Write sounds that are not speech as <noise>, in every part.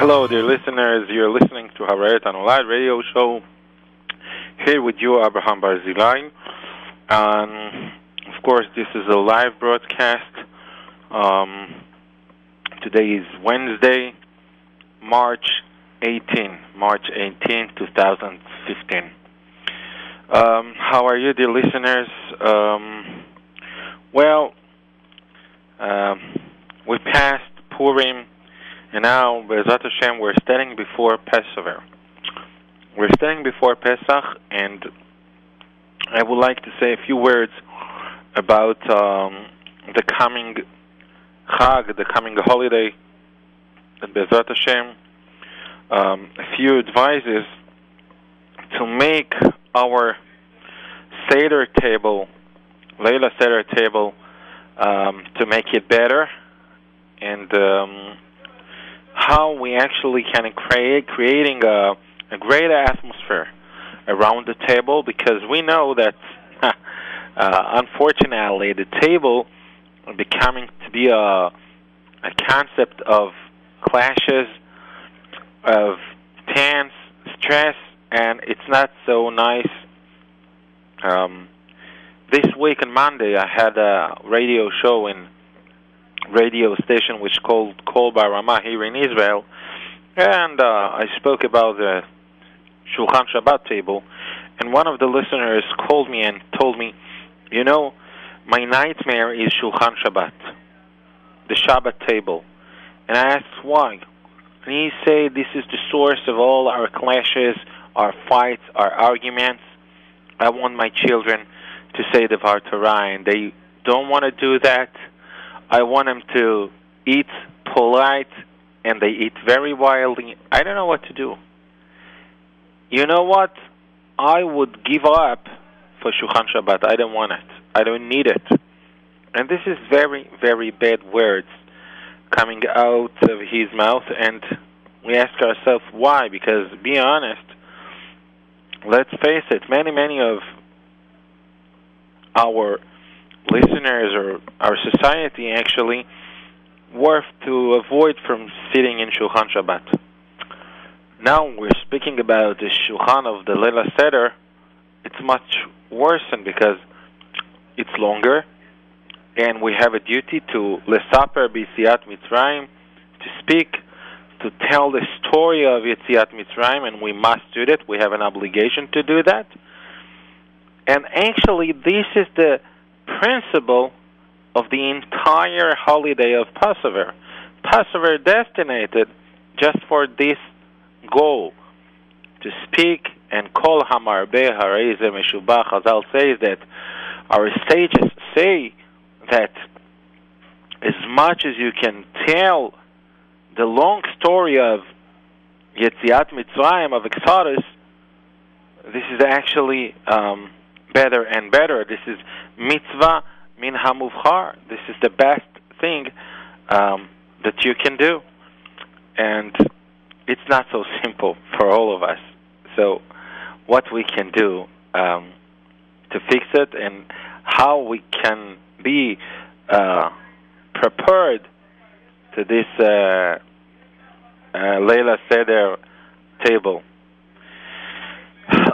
Hello, dear listeners. You're listening to Harayat Online radio show. Here with you, Abraham Barzilai. And of course, this is a live broadcast. Um, today is Wednesday, March 18, March 18, 2015. Um, how are you, dear listeners? Um, well, um, we passed Purim, and now, Bezrat Hashem, we're standing before Pesach. We're standing before Pesach, and I would like to say a few words about um, the coming Chag, the coming holiday, and Bezrat Hashem. Um, a few advices to make our Seder table, Leila Seder table, um, to make it better, and um, how we actually can create creating a, a greater atmosphere around the table because we know that <laughs> uh, unfortunately the table becoming to be a a concept of clashes of tense stress and it's not so nice. Um, this week on Monday I had a radio show in radio station which called Kol Barama here in Israel, and uh, I spoke about the Shulchan Shabbat table, and one of the listeners called me and told me, you know, my nightmare is Shulchan Shabbat, the Shabbat table, and I asked why. And he said this is the source of all our clashes, our fights, our arguments. I want my children to say the Torah, and they don't want to do that. I want them to eat polite, and they eat very wildly. I don't know what to do. You know what? I would give up for Shulchan Shabbat. I don't want it. I don't need it. And this is very, very bad words coming out of his mouth, and we ask ourselves why. Because, be honest, let's face it, many, many of our listeners or our society actually worth to avoid from sitting in Shulchan Shabbat. Now we're speaking about the Shulchan of the Leila Seder. It's much worse because it's longer, and we have a duty to lesaper b'Yetziat Mitzrayim, to speak, to tell the story of Yetziat Mitzrayim, and we must do that. We have an obligation to do that. And actually, this is the principle of the entire holiday of Passover. Passover destinated just for this goal to speak and call Hamarbe Hareze Meshubach. Chazal says that our sages say that as much as you can tell the long story of Yetziat Mitzrayim of Exodus, this is actually um, better and better. This is mitzvah min hamuvchar. This is the best thing um, that you can do, and it's not so <laughs> simple for all of us. So, what we can do um, to fix it, and how we can be uh, prepared to this uh, uh, Leila Seder table.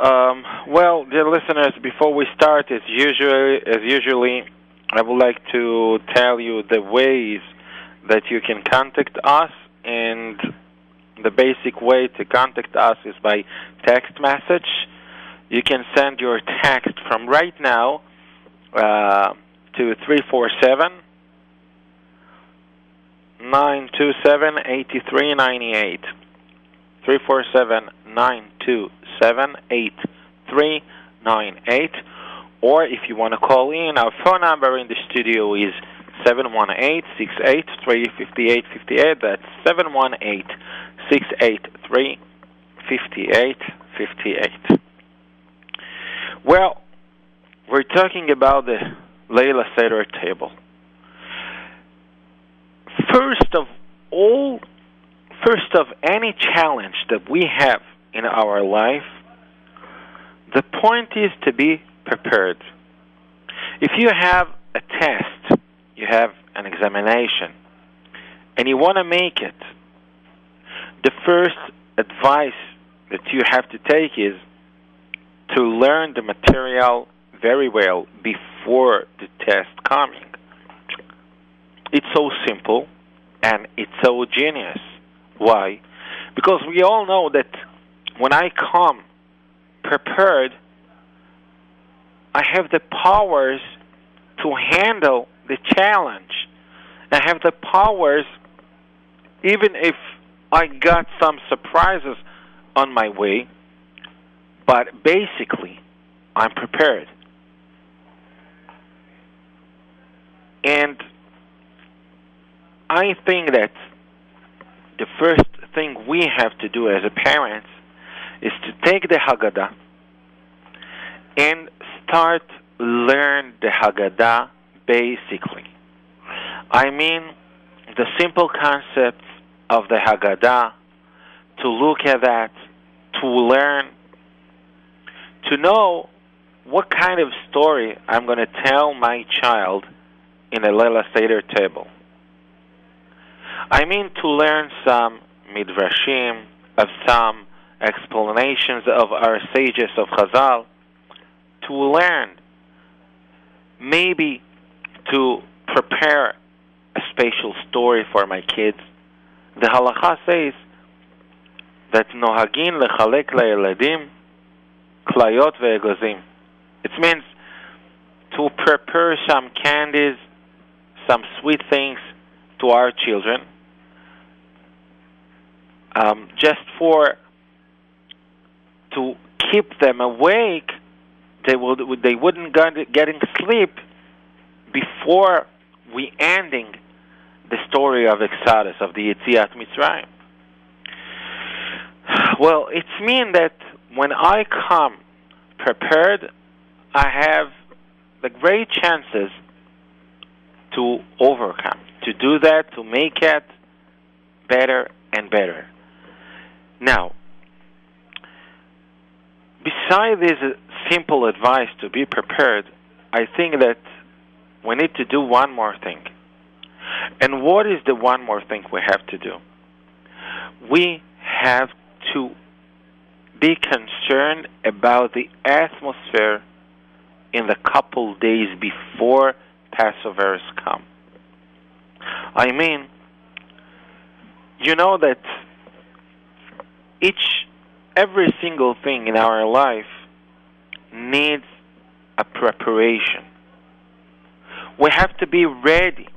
Um, well, dear listeners, before we start, as usually, as usually, I would like to tell you the ways that you can contact us, and the basic way to contact us is by text message. You can send your text from right now uh, to 347 927 8398. 347 927 8398. Or if you want to call in, our phone number in the studio is 718 683 5858. That's 718 683 5858. Well, we're talking about the Leila Seder table. First of all, first of any challenge that we have in our life, the point is to be prepared. If you have a test, you have an examination, and you want to make it, the first advice that you have to take is to learn the material very well before the test coming. It's so simple and it's so genius. Why? Because we all know that when I come prepared, I have the powers to handle the challenge. I have the powers, even if I got some surprises on my way, but basically, I'm prepared. And I think that the first thing we have to do as a parents is to take the Haggadah and start learn the Haggadah basically. I mean the simple concept of the Haggadah, to look at that, to learn, to know what kind of story I'm going to tell my child in a Leila Seder table. I mean to learn some midrashim, of some explanations of our sages of Chazal, to learn, maybe to prepare a special story for my kids. The halacha says that nohagin lechalek la'eladim klayot ve'egozim. It means to prepare some candies, some sweet things to our children, um, just for to keep them awake. They would they wouldn't get getting sleep before we ending the story of Exodus of the Yetziat Mitzrayim. Well, it's mean that when I come prepared, I have the great chances to overcome, to do that, to make it better and better. Now, beside this simple advice to be prepared, I think that we need to do one more thing. And what is the one more thing we have to do? We have to be concerned about the atmosphere in the couple days before Passover is come. I mean, you know that each, every single thing in our life needs a preparation. We have to be ready.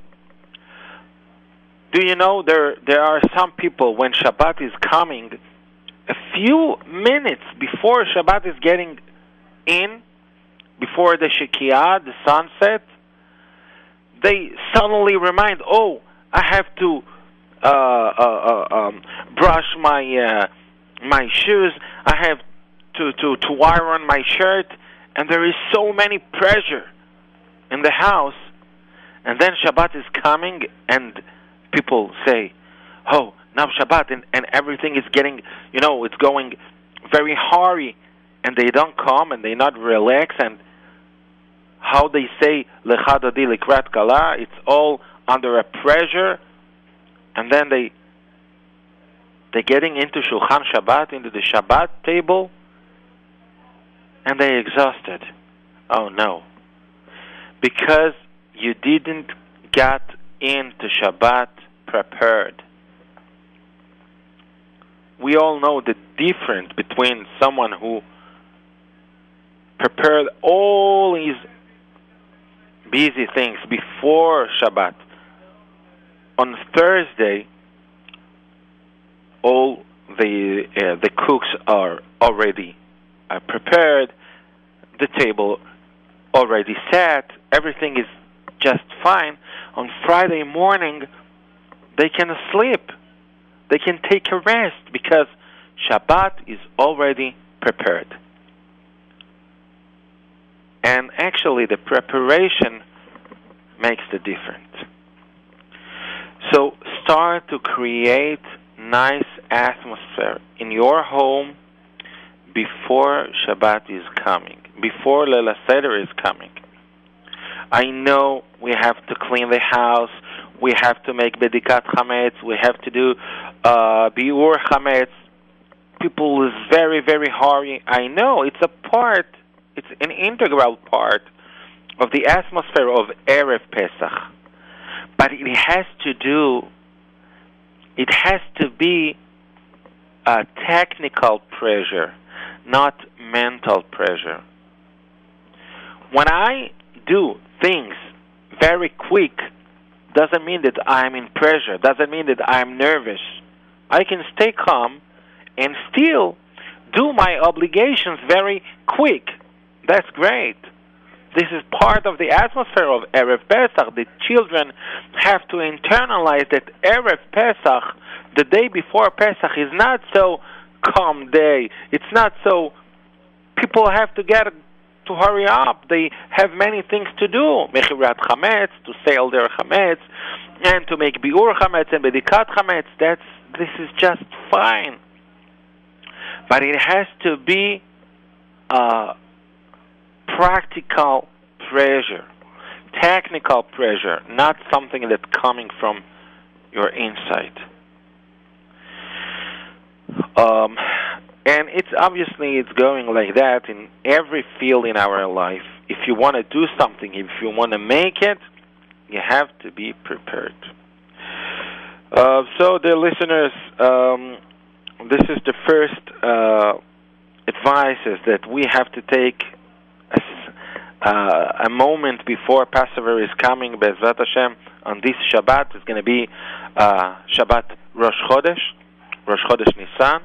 Do you know there there are some people when Shabbat is coming, a few minutes before Shabbat is getting in, before the Shekiah, the sunset, they suddenly remind, oh, I have to uh, uh, uh, um, brush my uh, my shoes. I have to, to, to iron my shirt, and there is so many pressure in the house. And then Shabbat is coming, and people say, "Oh, now Shabbat," and, and everything is getting, you know, it's going very hurry, and they don't come, and they not relax, and how they say lecha dodi likrat kala, it's all under a pressure, and then they they're getting into Shulchan Shabbat, into the Shabbat table, and they're exhausted. Oh no. Because you didn't get into Shabbat prepared. We all know the difference between someone who prepared all his busy things before Shabbat. On Thursday, all the uh, the cooks are already uh, prepared, the table already set, everything is just fine. On Friday morning, they can sleep, they can take a rest because Shabbat is already prepared. And actually, the preparation makes the difference. So start to create nice atmosphere in your home before Shabbat is coming, before Leila Seder is coming. I know we have to clean the house, we have to make bedikat chametz, we have to do uh, biur chametz. People is very, very hurry. I know it's a part, it's an integral part of the atmosphere of Erev Pesach. But it has to do, it has to be a technical pressure, not mental pressure. When I do things very quick, doesn't mean that I'm in pressure, doesn't mean that I'm nervous. I can stay calm and still do my obligations very quick. That's great. This is part of the atmosphere of Erev Pesach. The children have to internalize that Erev Pesach, the day before Pesach, is not so calm day. It's not so. People have to get to hurry up. They have many things to do. Mechirat chametz, to sell their chametz, and to make biur chametz and bedikat chametz. That's this is just fine. But it has to be uh, practical pressure, technical pressure, not something that's coming from your insight. Um, and it's obviously it's going like that in every field in our life. If you want to do something, if you want to make it, you have to be prepared. Uh, so, the listeners, um, this is the first uh, advice that we have to take uh, a moment before Passover is coming, Bezrat Hashem, on this Shabbat. It's going to be uh, Shabbat Rosh Chodesh, Rosh Chodesh Nisan.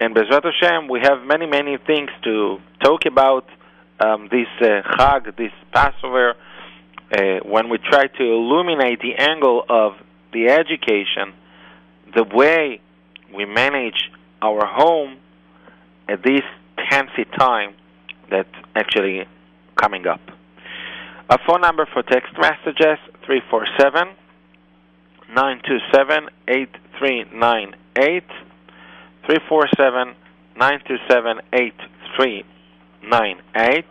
And Bezrat Hashem, we have many, many things to talk about um, this uh, Chag, this Passover, uh, when we try to illuminate the angle of the education, the way we manage our home at this fancy time that actually coming up. A phone number for text messages 347 927 8398. 347 927 8398.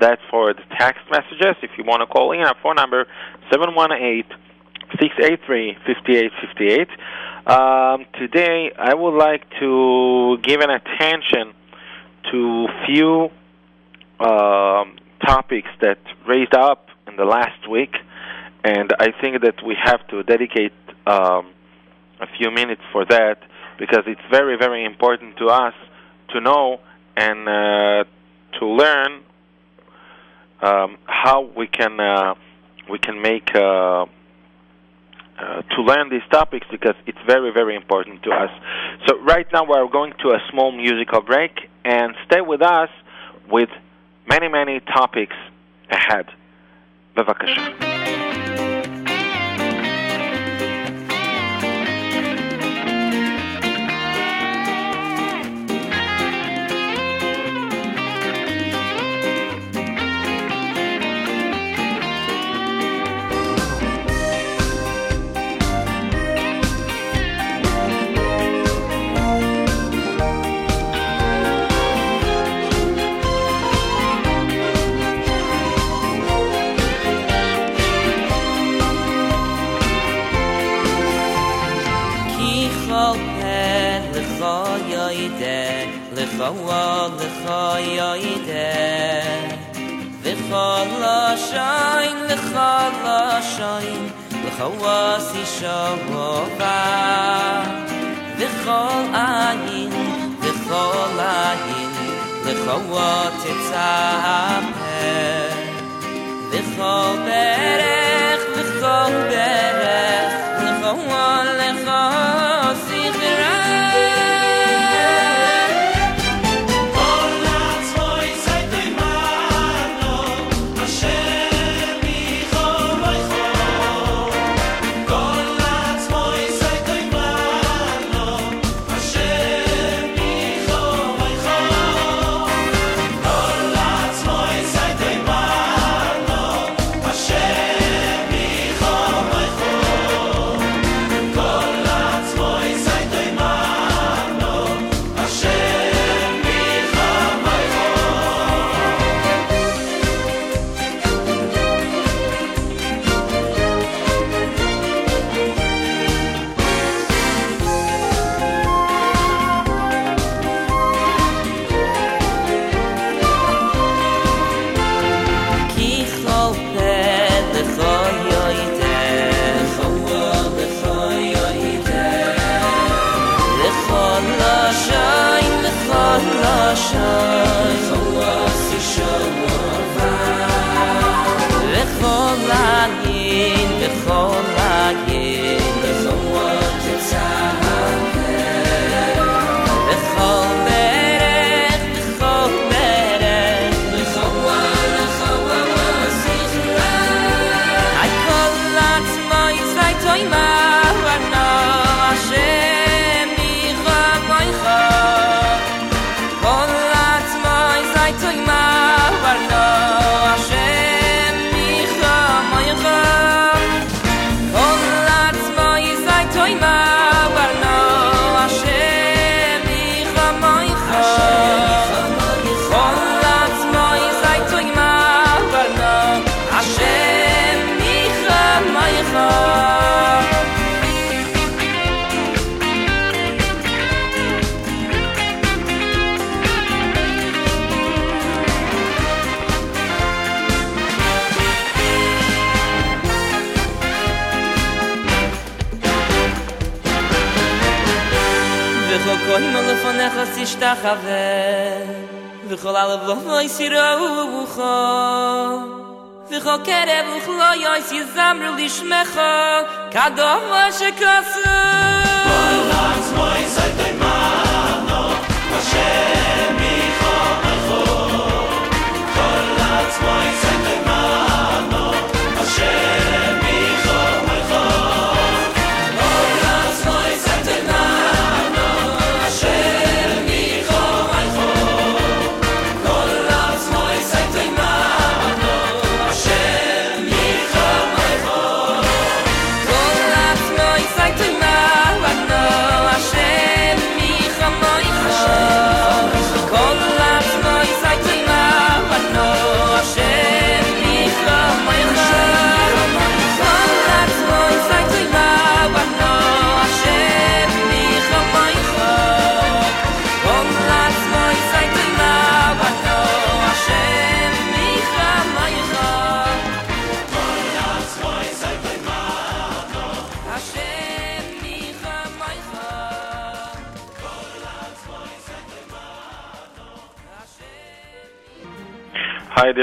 That's for the text messages. If you want to call in, our phone number 718 683 5858. Um, today, I would like to give an attention to few um, topics that raised up in the last week, and I think that we have to dedicate um, a few minutes for that because it's very, very important to us to know and uh, to learn um, how we can uh, we can make uh, uh, to learn these topics because it's very, very important to us. So right now we're going to a small musical break and stay with us with many, many topics ahead. בבקשה. yoyde ve khala shayn le khala shayn le khawas shava ba ve khol anin ve khol anin le khawat tsahpe ve khol berakh ve khol berakh le khol le khol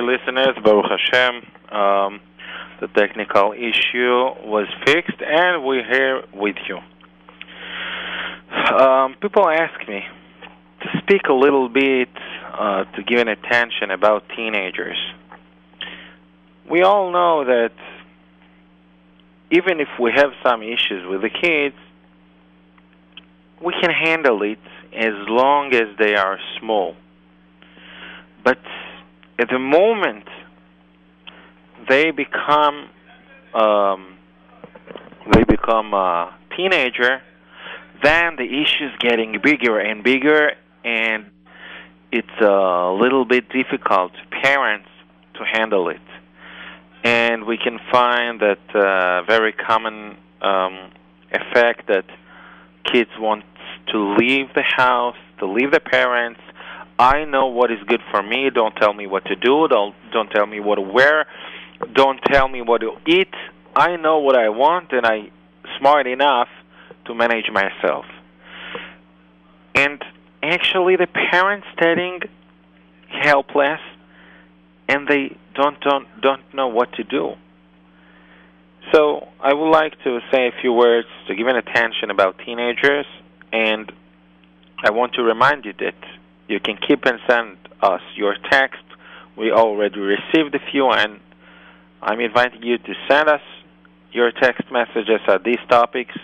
listeners. Baruch Hashem. Um, the technical issue was fixed, and we're here with you. Um, people ask me to speak a little bit, uh, to give an attention about teenagers. We all know that even if we have some issues with the kids, we can handle it as long as they are small. But at the moment they become um, they become a teenager, then the issue is getting bigger and bigger, and it's a little bit difficult to parents to handle it. And we can find that uh, very common um, effect that kids want to leave the house, to leave the parents. I know what is good for me. Don't tell me what to do. Don't don't tell me what to wear. Don't tell me what to eat. I know what I want, and I smart enough to manage myself. And actually, the parents getting helpless, and they don't don't don't know what to do. So I would like to say a few words to give an attention about teenagers, and I want to remind you that you can keep and send us your text. We already received a few, and I'm inviting you to send us your text messages at these topics.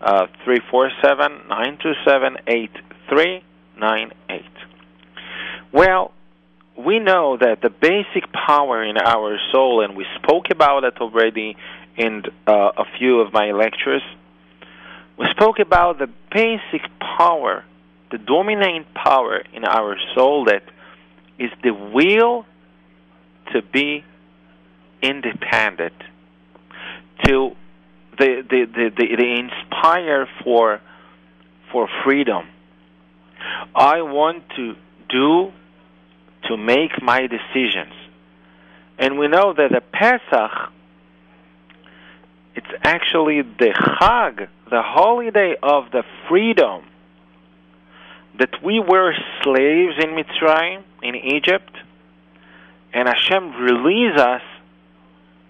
Uh, 347-927-8398. Well, we know that the basic power in our soul, and we spoke about it already in uh, a few of my lectures, we spoke about the basic power, the dominant power in our soul that is the will to be independent, to the the the, the, the inspire for for freedom. I want to do to make my decisions. And we know that the Pesach it's actually the Chag, the holiday of the freedom that we were slaves in Mitzrayim, in Egypt, and Hashem released us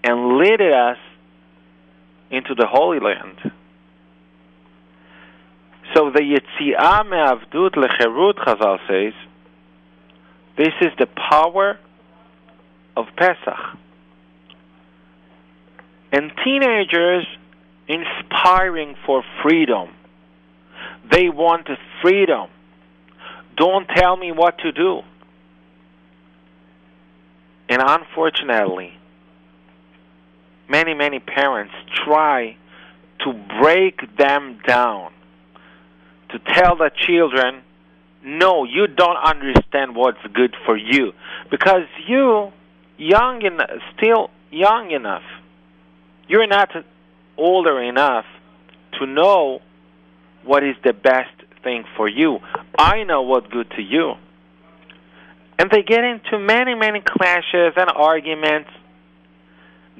and led us into the Holy Land. So the Yetziah me'avdut lecherut, Chazal says, this is the power of Pesach. And teenagers inspiring for freedom. They want freedom. Don't tell me what to do. And unfortunately, many, many parents try to break them down, to tell the children, no, you don't understand what's good for you. Because you, young enough, still young enough, you're not older enough to know what is the best thing for you. I know what's good to you. And they get into many, many clashes and arguments.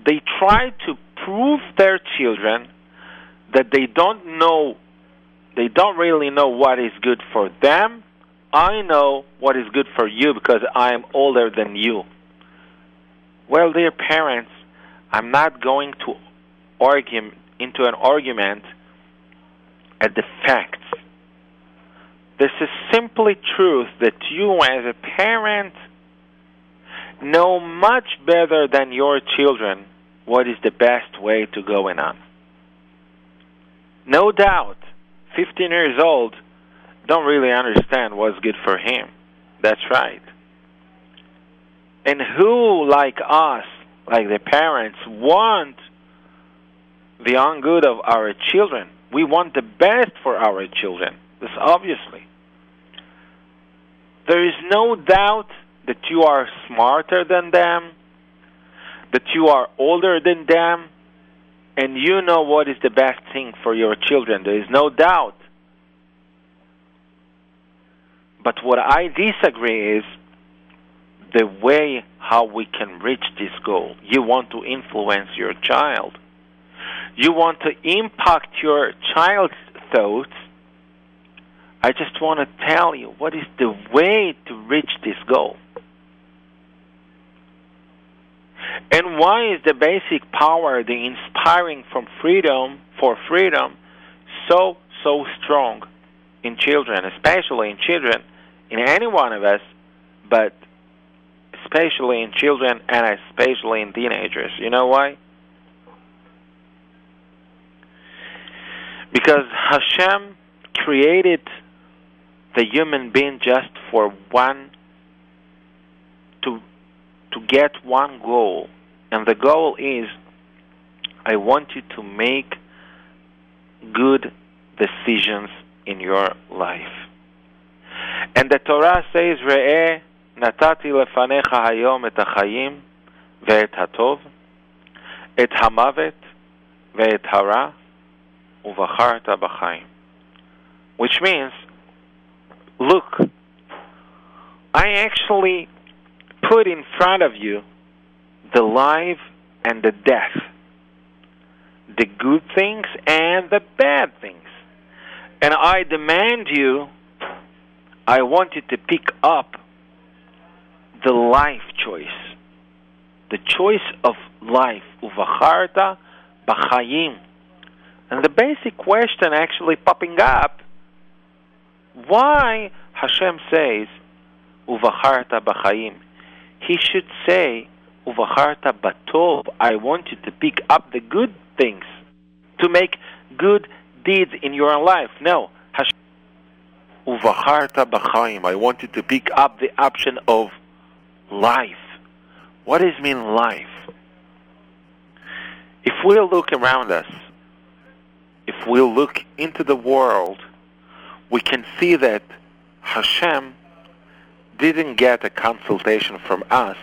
They try to prove their children that they don't know they don't really know what is good for them. I know what is good for you because I am older than you. Well, dear parents, I'm not going to argue into an argument at the facts. This is simply truth that you as a parent know much better than your children what is the best way to go in on. No doubt, 15 years old don't really understand what's good for him. That's right. And who, like us, like the parents, want the own good of our children? We want the best for our children. This obviously. There is no doubt that you are smarter than them, that you are older than them, and you know what is the best thing for your children. There is no doubt. But what I disagree is the way how we can reach this goal. You want to influence your child. You want to impact your child's thoughts. I just want to tell you what is the way to reach this goal. And why is the basic power, the inspiring from freedom for freedom, so so strong in children, especially in children, in any one of us, but especially in children and especially in teenagers. You know why? Because Hashem created the human being just for one to to get one goal. And the goal is i want you to make good decisions in your life. And the torah says re'eh natati lefanecha hayom et ha'chayim ve'et ha'tov et hamavet ve'et hara uvacharta b'chaim which means look, I actually put in front of you the life and the death, the good things and the bad things. And I demand you, I want you to pick up the life choice, the choice of life. Uvacharta b'chayim. And the basic question actually popping up, why Hashem says, Uvacharta b'chayim? He should say, Uvacharta batov. I want you to pick up the good things, to make good deeds in your life. No. Hashem, Uvacharta b'chayim. I want you to pick up the option of life. What does mean life? If we look around us, if we look into the world, we can see that Hashem didn't get a consultation from us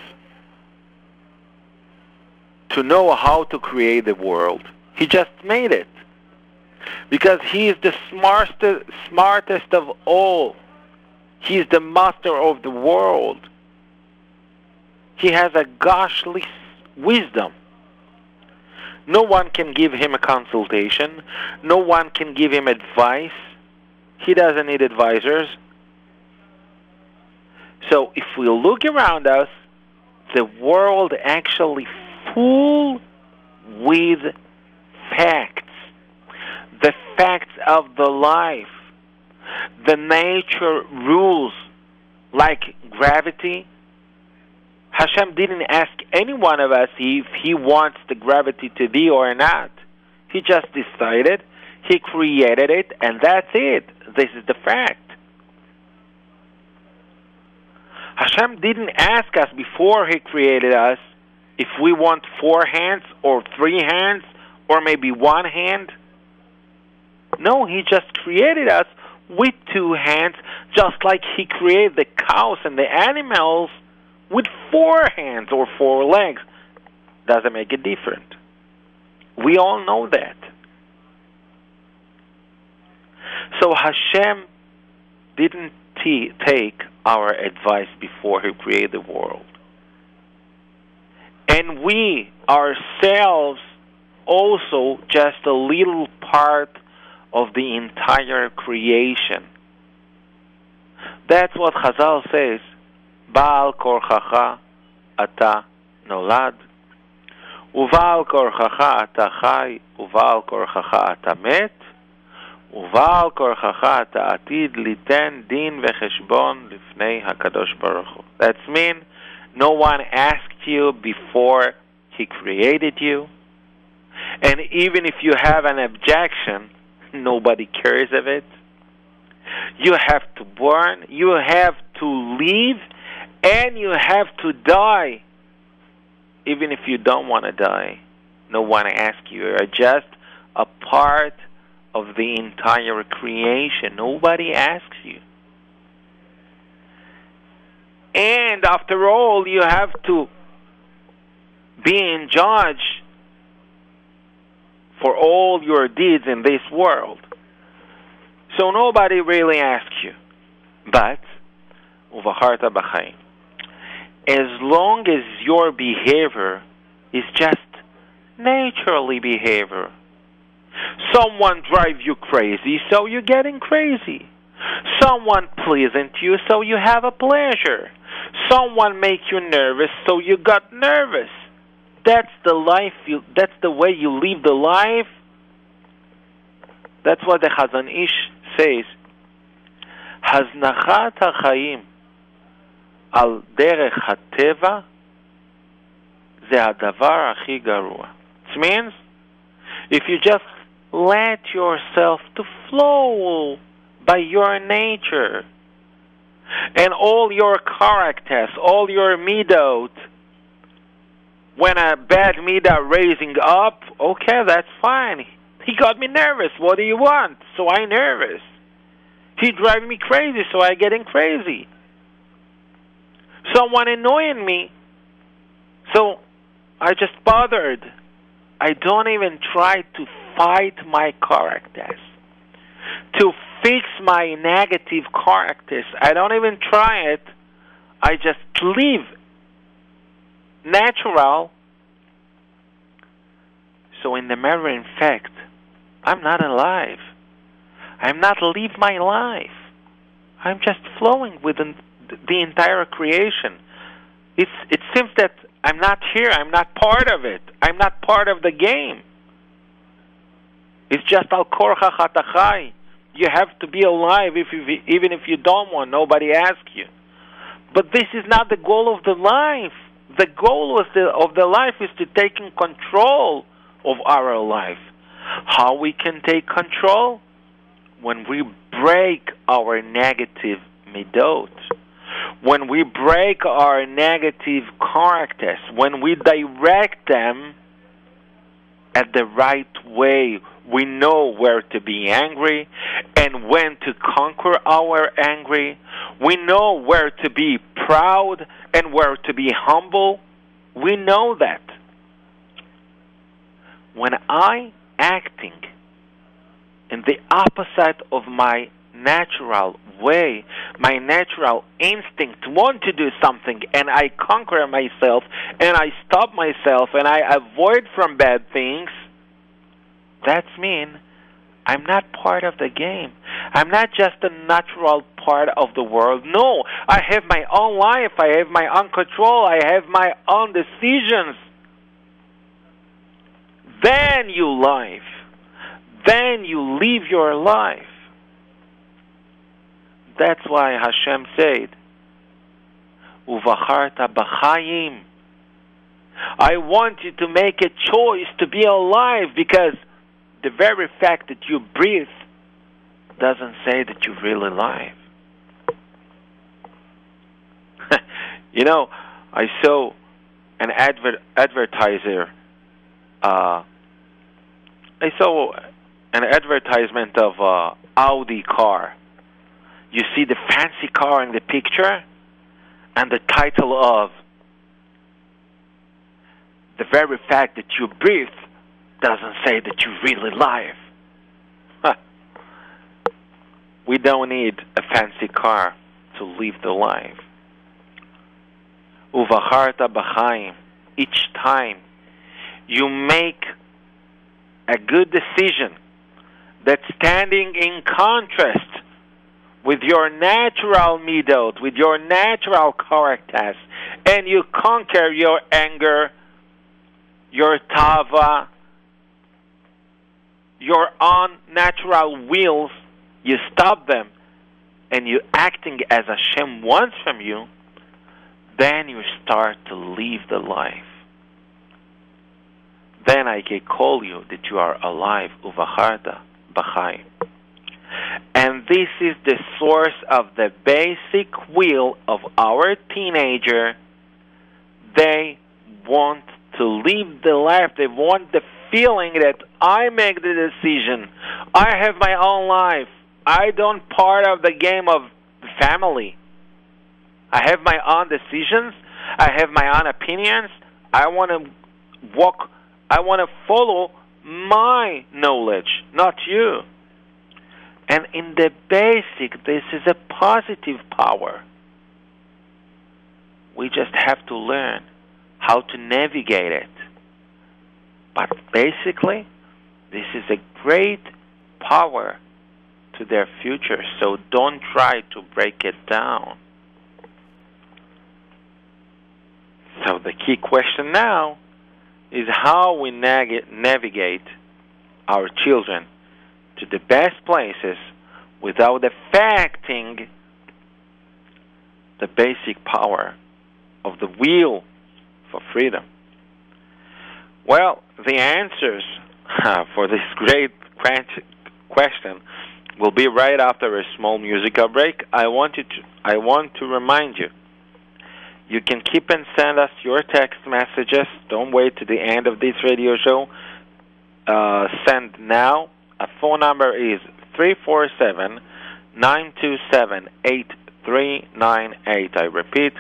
to know how to create the world. He just made it. Because he is the smartest, smartest of all. He is the master of the world. He has a goshly wisdom. No one can give him a consultation. No one can give him advice. He doesn't need advisors. So if we look around us, the world actually full with facts. The facts of the life. The nature rules like gravity. Hashem didn't ask any one of us if he wants the gravity to be or not. He just decided, he created it, and that's it. This is the fact. Hashem didn't ask us before He created us if we want four hands or three hands or maybe one hand. No, He just created us with two hands, just like He created the cows and the animals with four hands or four legs. Doesn't make it different. We all know that. So Hashem didn't t- take our advice before He created the world. And we ourselves also just a little part of the entire creation. That's what Chazal says. Baal korchacha ata nolad. Uval korchacha ata chai. Uval korchacha ata met. ובעל כורחך אתה עתיד ליתן דין וחשבון לפני הקדוש ברוך הוא. That's mean no one asked you before he created you. And even if you have an objection, nobody cares of it. You have to born, you have to live, and you have to die. Even if you don't want to die, no one asks you. You're just a part of the entire creation. Nobody asks you. And after all, you have to be in charge for all your deeds in this world. So nobody really asks you. But, uvacharta b'chaim, as long as your behavior is just naturally behavior, Someone drive you crazy, so you're getting crazy. Someone pleasant you, so you have a pleasure. Someone make you nervous, so you got nervous. That's the life you, that's the way you live the life. That's what the Chazon Ish says. הזנחת החיים על דרך הטבע זה הדבר הכי garua." It means, if you just let yourself to flow by your nature and all your characters, all your midot, when a bad midah raising up, okay, that's fine. He got me nervous. What do you want? So I nervous. He driving me crazy, so I getting crazy. Someone annoying me, so I just bothered. I don't even try to fight my characters, to fix my negative characters. I don't even try it. I just live natural. So in the matter in fact, I'm not alive. I'm not live my life. I'm just flowing within the entire creation. It's, it seems that I'm not here. I'm not part of it. I'm not part of the game. It's just al korchacha ata chai. You have to be alive if you, even if you don't want. Nobody asks you. But this is not the goal of the life. The goal of the, of the life is to take in control of our life. How we can take control? When we break our negative midot, when we break our negative characters, when we direct them at the right way, we know where to be angry and when to conquer our angry. We know where to be proud and where to be humble. We know that. When I acting in the opposite of my natural way, my natural instinct want to do something and I conquer myself and I stop myself and I avoid from bad things, that's mean I'm not part of the game. I'm not just a natural part of the world. No, I have my own life. I have my own control. I have my own decisions. Then you live. Then you live your life. That's why Hashem said, "Uvacharta b'chayim." I want you to make a choice to be alive because the very fact that you breathe doesn't say that you're really alive. <laughs> you know, I saw an adver- advertiser. Uh, I saw an advertisement of a Audi car. You see the fancy car in the picture, and the title of the very fact that you breathe doesn't say that you're really alive. Huh. We don't need a fancy car to live the life. Uvacharta b'chaim. Each time you make a good decision that's standing in contrast with your natural midot, with your natural characters, and you conquer your anger, your tava, your unnatural wills, you stop them, and you're acting as Hashem wants from you, then you start to live the life. Then I can call you that you are alive, uvacharta, b'chaim. And this is the source of the basic will of our teenager. They want to live the life. They want the feeling that I make the decision. I have my own life. I don't part of the game of family. I have my own decisions. I have my own opinions. I want to walk. I want to follow my knowledge, not you. And in the basic, this is a positive power. We just have to learn how to navigate it. But basically, this is a great power to their future, so don't try to break it down. So the key question now is how we navigate our children to the best places without affecting the basic power of the will for freedom. Well, the answers <laughs> for this great question will be right after a small musical break. I wanted to I want to remind you you can keep and send us your text messages. Don't wait to the end of this radio show. Uh, send now. A phone number is 347 927 8398. I repeat,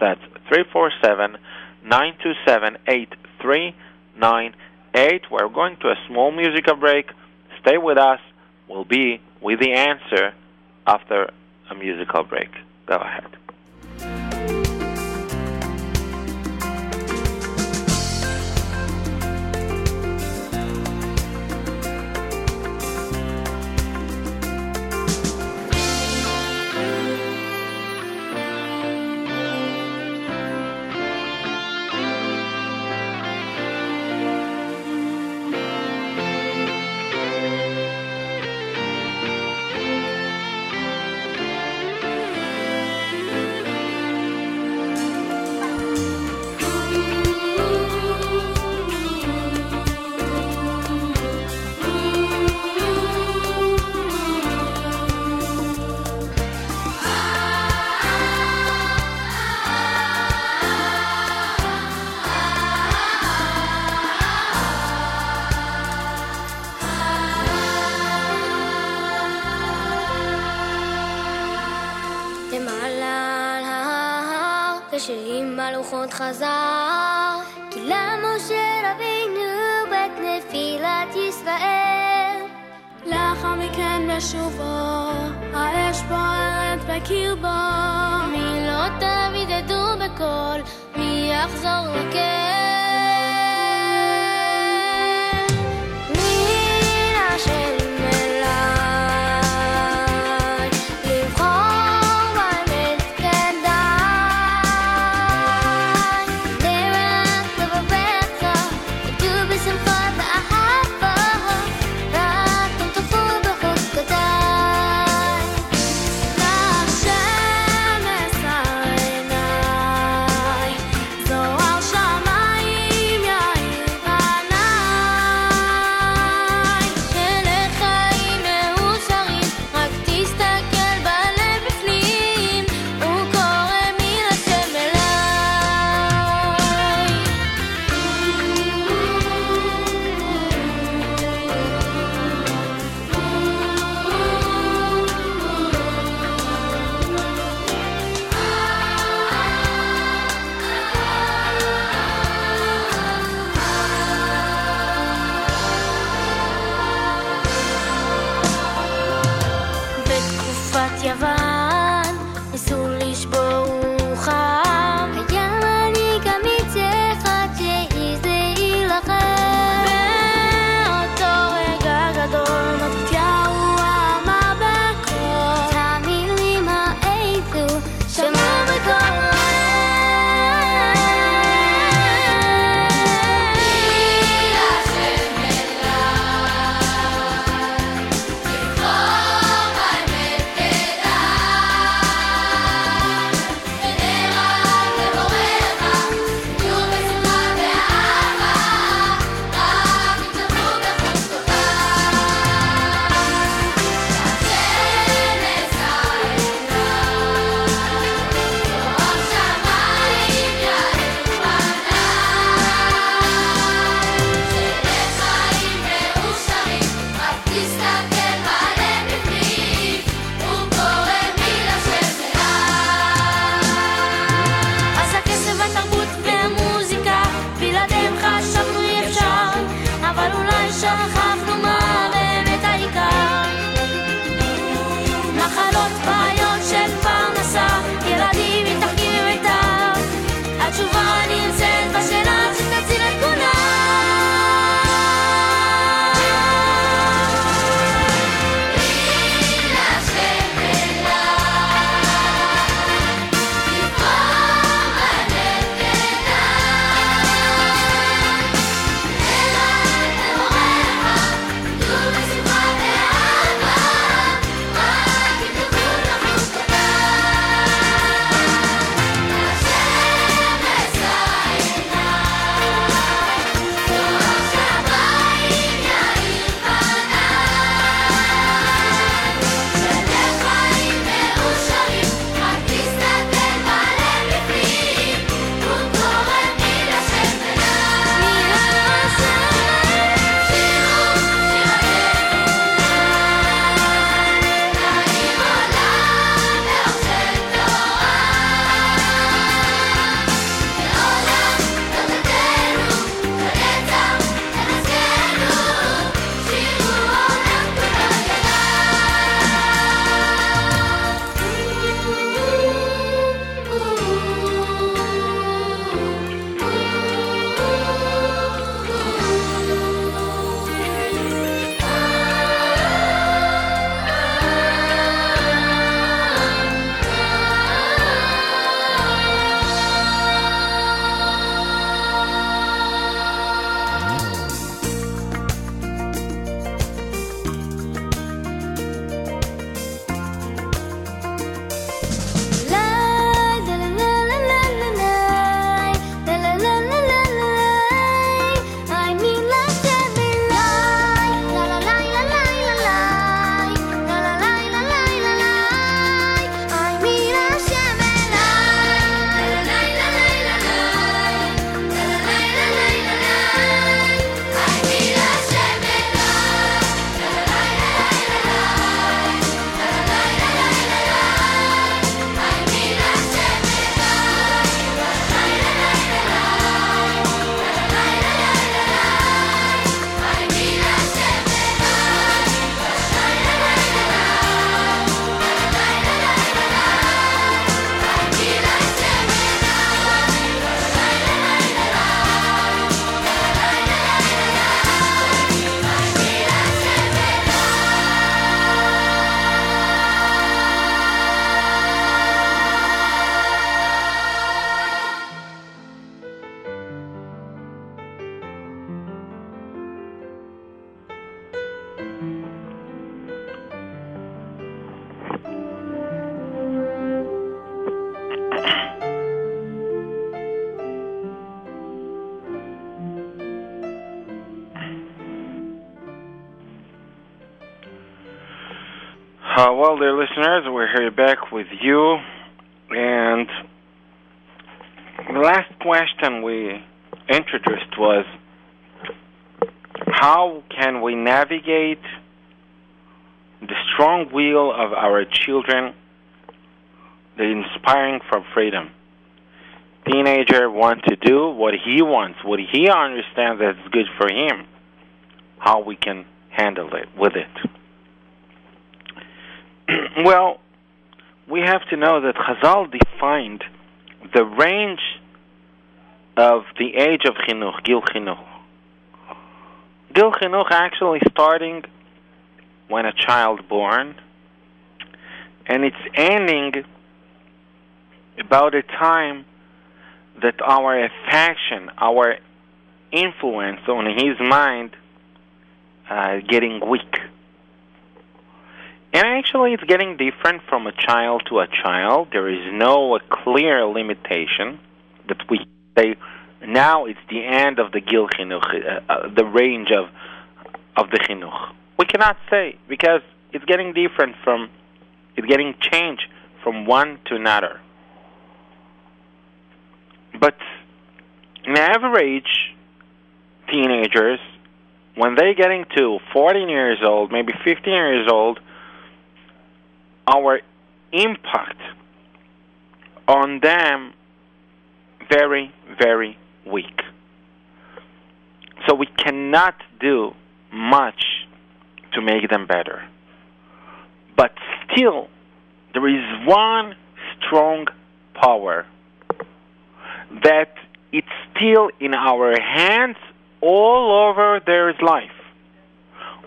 that's 347 927 8398. We're going to a small musical break. Stay with us. We'll be with the answer after a musical break. Go ahead. ההר, ושירים הלוחות חזר. כי למשה רבינו בית נפילת ישראל. לאחר מכן בשובו, האש בוערת בקרבו. מילות דוד ידעו בקול, מי יחזור לקר? Uh, well, dear listeners, we're here back with you. And the last question we introduced was how can we navigate the strong will of our children, the inspiring for freedom? Teenager wants to do what he wants, what he understands that's good for him. How we can handle it with it. Well, we have to know that Chazal defined the range of the age of chinuch, gil chinuch. Gil chinuch actually starting when a child born, and it's ending about the time that our affection, our influence on his mind, uh, getting weak. And actually, it's getting different from a child to a child. There is no clear limitation that we say now it's the end of the gil chinuch, uh, uh, the range of of the chinuch. We cannot say because it's getting different from, it's getting changed from one to another. But on average, teenagers, when they're getting to 14 years old, maybe 15 years old, our impact on them very, very weak. So we cannot do much to make them better. But still, there is one strong power that it's still in our hands all over their life.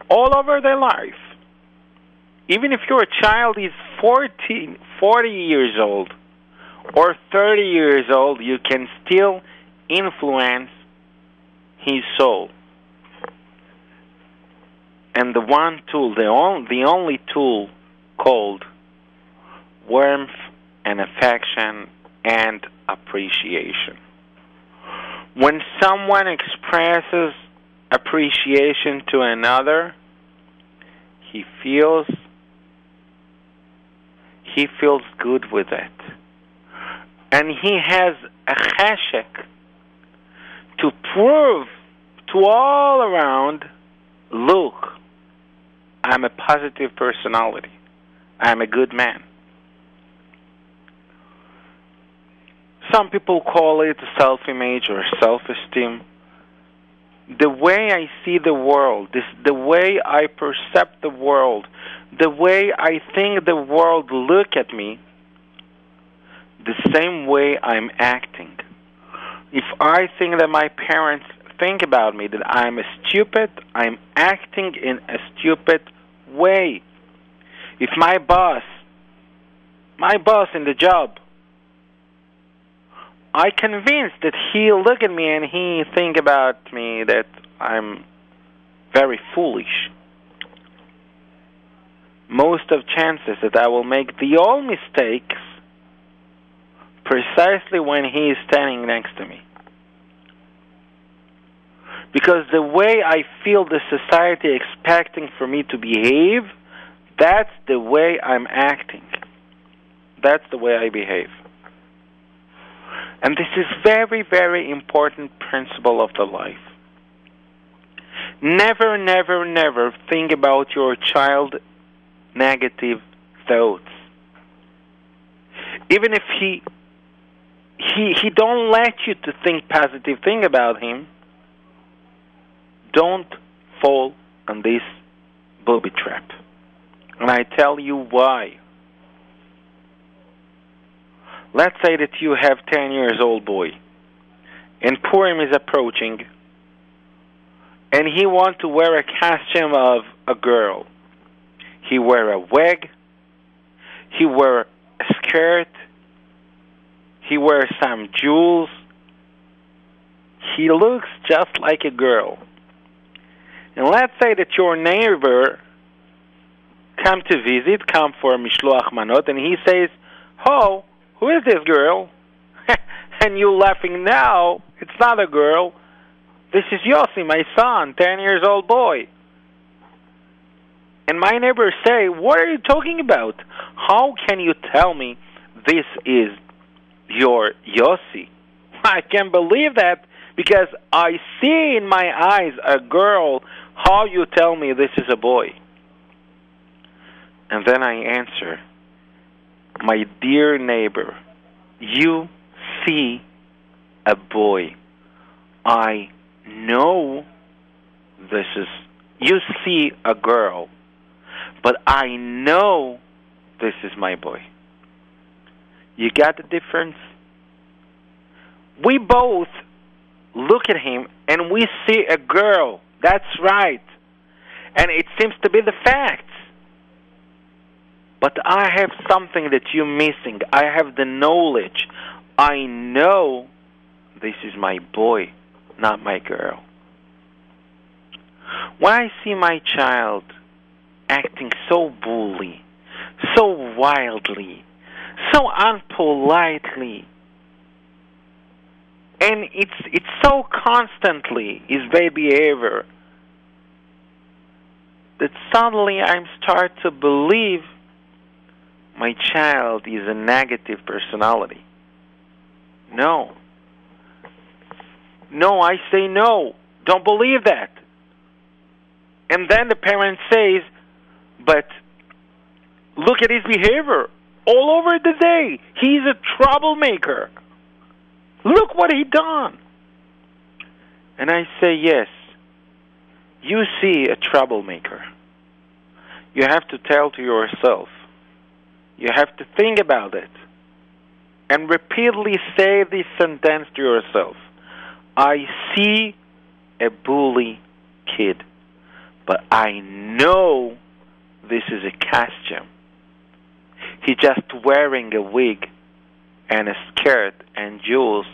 All over their life. Even if your child is 14, 40 years old or 30 years old, you can still influence his soul. And the one tool, the, on, the only tool called warmth and affection and appreciation. When someone expresses appreciation to another, he feels he feels good with it. And he has a cheshek to prove to all around, look, I'm a positive personality. I'm a good man. Some people call it self-image or self-esteem. The way I see the world, this, the way I perceive the world, the way I think the world look at me, the same way I'm acting. If I think that my parents think about me that I'm a stupid, I'm acting in a stupid way. If my boss, my boss in the job, I convinced that he look at me and he think about me that I'm very foolish. Most of chances that I will make the all mistakes precisely when he is standing next to me. Because the way I feel the society expecting for me to behave, that's the way I'm acting. That's the way I behave. And this is very, very important principle of the life. Never, never, never think about your child negative thoughts. Even if he he he don't let you to think positive thing about him, don't fall on this booby trap. And I tell you why. Let's say that you have 10 years old boy and Purim is approaching and he want to wear a costume of a girl. He wear a wig, he wear a skirt, he wear some jewels. He looks just like a girl. And let's say that your neighbor come to visit, come for mishloach manot, and he says, "Oh, who is this girl?" <laughs> and you laughing now. It's not a girl. This is Yossi, my son, ten years old boy. And my neighbors say, What are you talking about? How can you tell me this is your Yossi? <laughs> I can't believe that because I see in my eyes a girl. How you tell me this is a boy? And then I answer, My dear neighbor, you see a boy. I know this is. You see a girl, but I know this is my boy. You got the difference? We both look at him and we see a girl. That's right. And it seems to be the fact. But I have something that you're missing. I have the knowledge. I know this is my boy, not my girl. When I see my child acting so bully, so wildly, so unpolitely, and it's it's so constantly bad behavior that suddenly I'm start to believe my child is a negative personality. No. No, I say no. Don't believe that. And then the parent says, but look at his behavior. All over the day, he's a troublemaker. Look what he done. And I say, yes, you see a troublemaker. You have to tell to yourself. You have to think about it. And repeatedly say this sentence to yourself. I see a bully kid, but I know this is a costume. He's just wearing a wig and a skirt and jewels,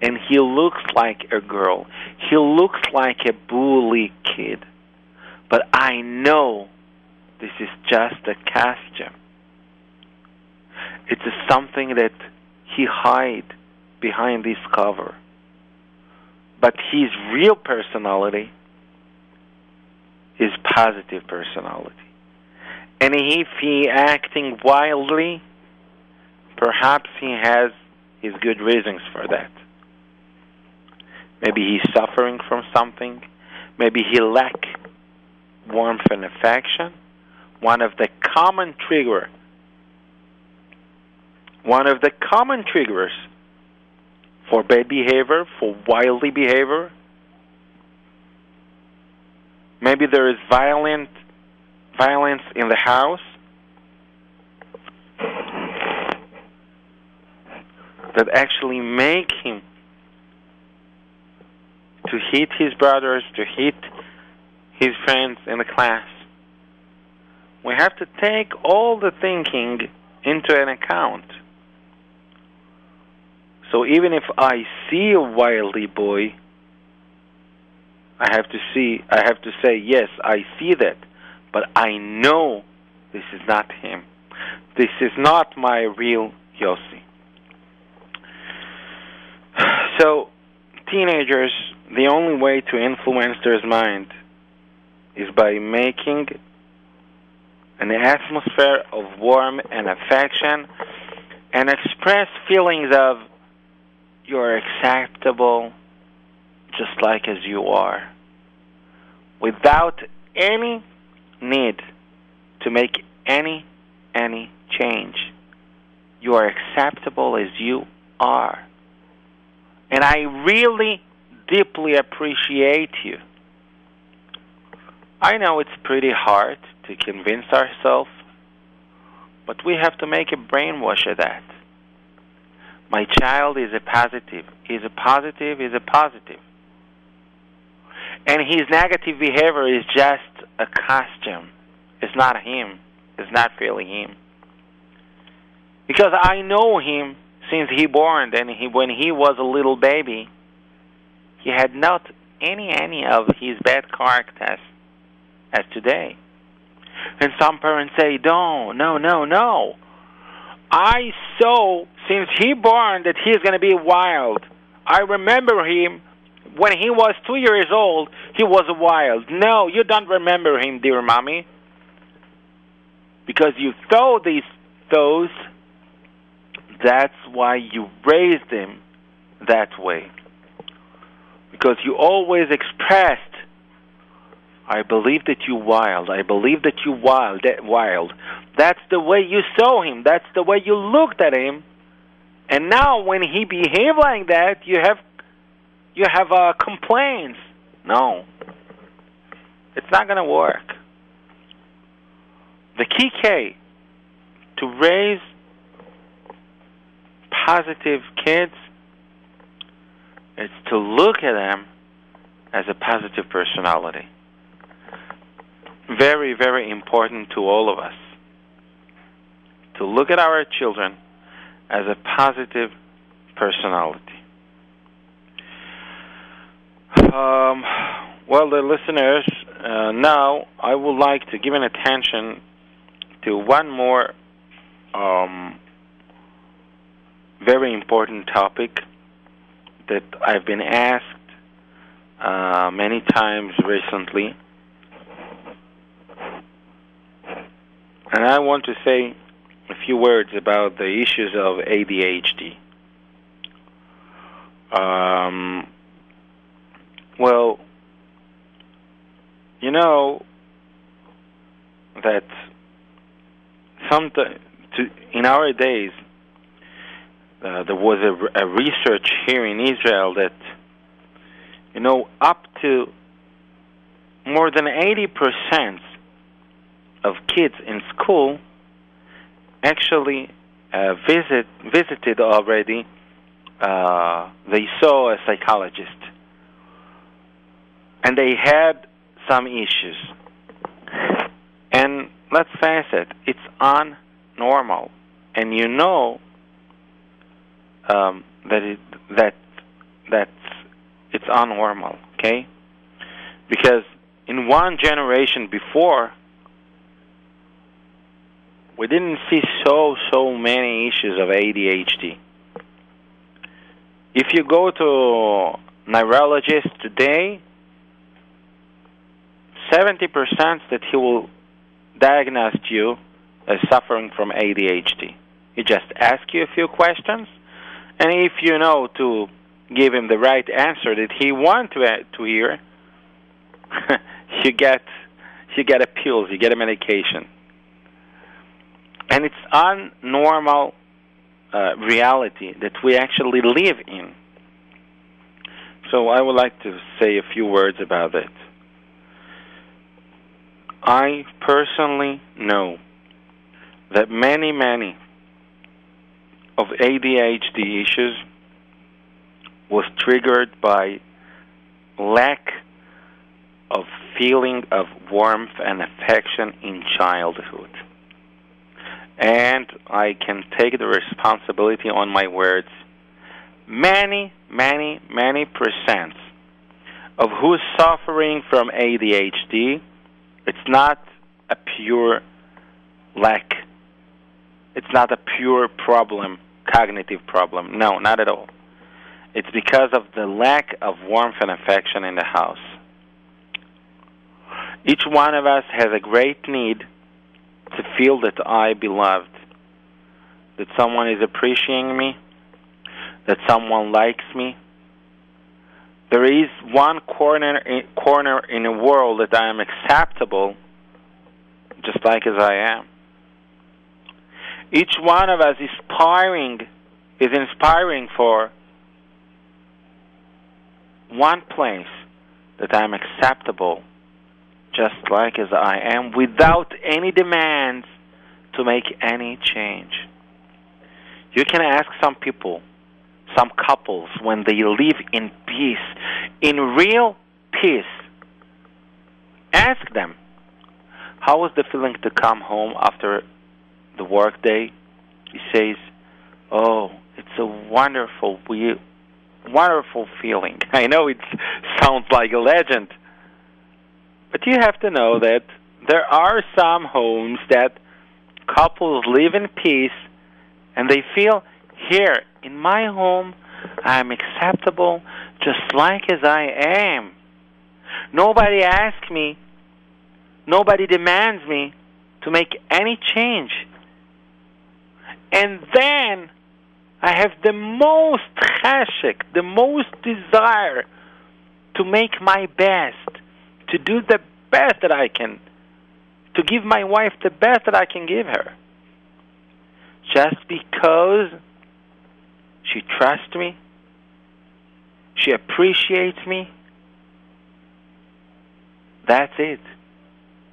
and he looks like a girl. He looks like a bully kid. But I know this is just a costume. It's something that he hide behind this cover. But his real personality is positive personality. And if he acting wildly, perhaps he has his good reasons for that. Maybe he's suffering from something. Maybe he lack warmth and affection. One of the common trigger, one of the common triggers for bad behavior, for wildly behavior. Maybe there is violent violence in the house. That actually make him to hit his brothers, to hit his friends in the class. We have to take all the thinking into an account. So even if I see a wily boy, I have to see I have to say yes, I see that, but I know this is not him. This is not my real Yossi. <sighs> So teenagers, the only way to influence their mind is by making an atmosphere of warmth and affection and express feelings of you're acceptable just like as you are without any need to make any any change you are acceptable as you are and i really deeply appreciate you i know it's pretty hard to convince ourselves but we have to make a brainwash of that my child is a positive. He's a positive, he's a positive. And his negative behavior is just a costume. It's not him. It's not really him. Because I know him since he born and he when he was a little baby, he had not any any of his bad characters as today. And some parents say, No, no, no, no. I saw since he born that he is going to be wild. I remember him when he was two years old. He was wild. No, you don't remember him, dear mommy. because you thought these thoughts. That's why you raised him that way. Because you always expressed, I believe that you wild. I believe that you wild. That wild. That's the way you saw him. That's the way you looked at him. And now, when he behaved like that, you have you have uh, complaints. No, it's not going to work. The key to raise positive kids is to look at them as a positive personality. Very, very important to all of us to look at our children as a positive personality. Um, well, the listeners, uh, now I would like to give an attention to one more um, very important topic that I've been asked uh, many times recently. And I want to say a few words about the issues of ADHD. Um, well, you know that in our days uh, there was a, a research here in Israel that you know up to more than 80% of kids in school actually uh, visit visited already uh, they saw a psychologist. And they had some issues. And let's face it it's unnormal. And you know um, that it that that it's unnormal okay? Because in one generation before we didn't see so so many issues of ADHD. If you go to neurologist today, seventy percent that he will diagnose you as suffering from ADHD. He just ask you a few questions, and if you know to give him the right answer that he want to to hear, <laughs> you get you get a pills, you get a medication and it's unnormal uh, reality that we actually live in. So I would like to say a few words about it. I personally know that many, many of ADHD issues was triggered by lack of feeling of warmth and affection in childhood and I can take the responsibility on my words. Many, many, many percent of who's suffering from ADHD, it's not a pure lack. It's not a pure problem, cognitive problem. No, not at all. It's because of the lack of warmth and affection in the house. Each one of us has a great need to feel that I beloved, that someone is appreciating me, that someone likes me. There is one corner in, corner in the world that I am acceptable, just like as I am. Each one of us inspiring, is inspiring for one place that I'm acceptable just like as I am, without any demands to make any change. You can ask some people, some couples, when they live in peace, in real peace, ask them, how was the feeling to come home after the work day? He says, oh, it's a wonderful, wonderful feeling. <laughs> I know it sounds like a legend, but you have to know that there are some homes that couples live in peace and they feel here in my home I'm acceptable just like as I am. Nobody asks me, nobody demands me to make any change. And then I have the most cheshek, the most desire to make my best, to do the best that I can, to give my wife the best that I can give her. Just because she trusts me, she appreciates me, that's it.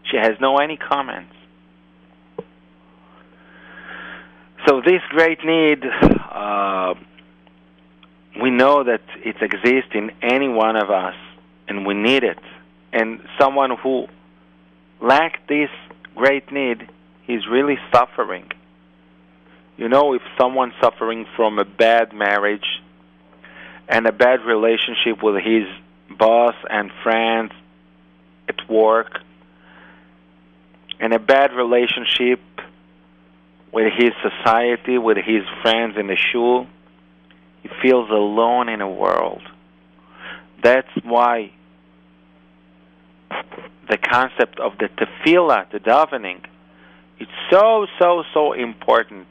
She has no any comments. So this great need, uh, we know that it exists in any one of us, and we need it. And someone who lacks this great need, he's really suffering. You know, if someone's suffering from a bad marriage and a bad relationship with his boss and friends at work, and a bad relationship with his society, with his friends in the shul, he feels alone in the world. That's why the concept of the tefillah, the davening, it's so, so, so important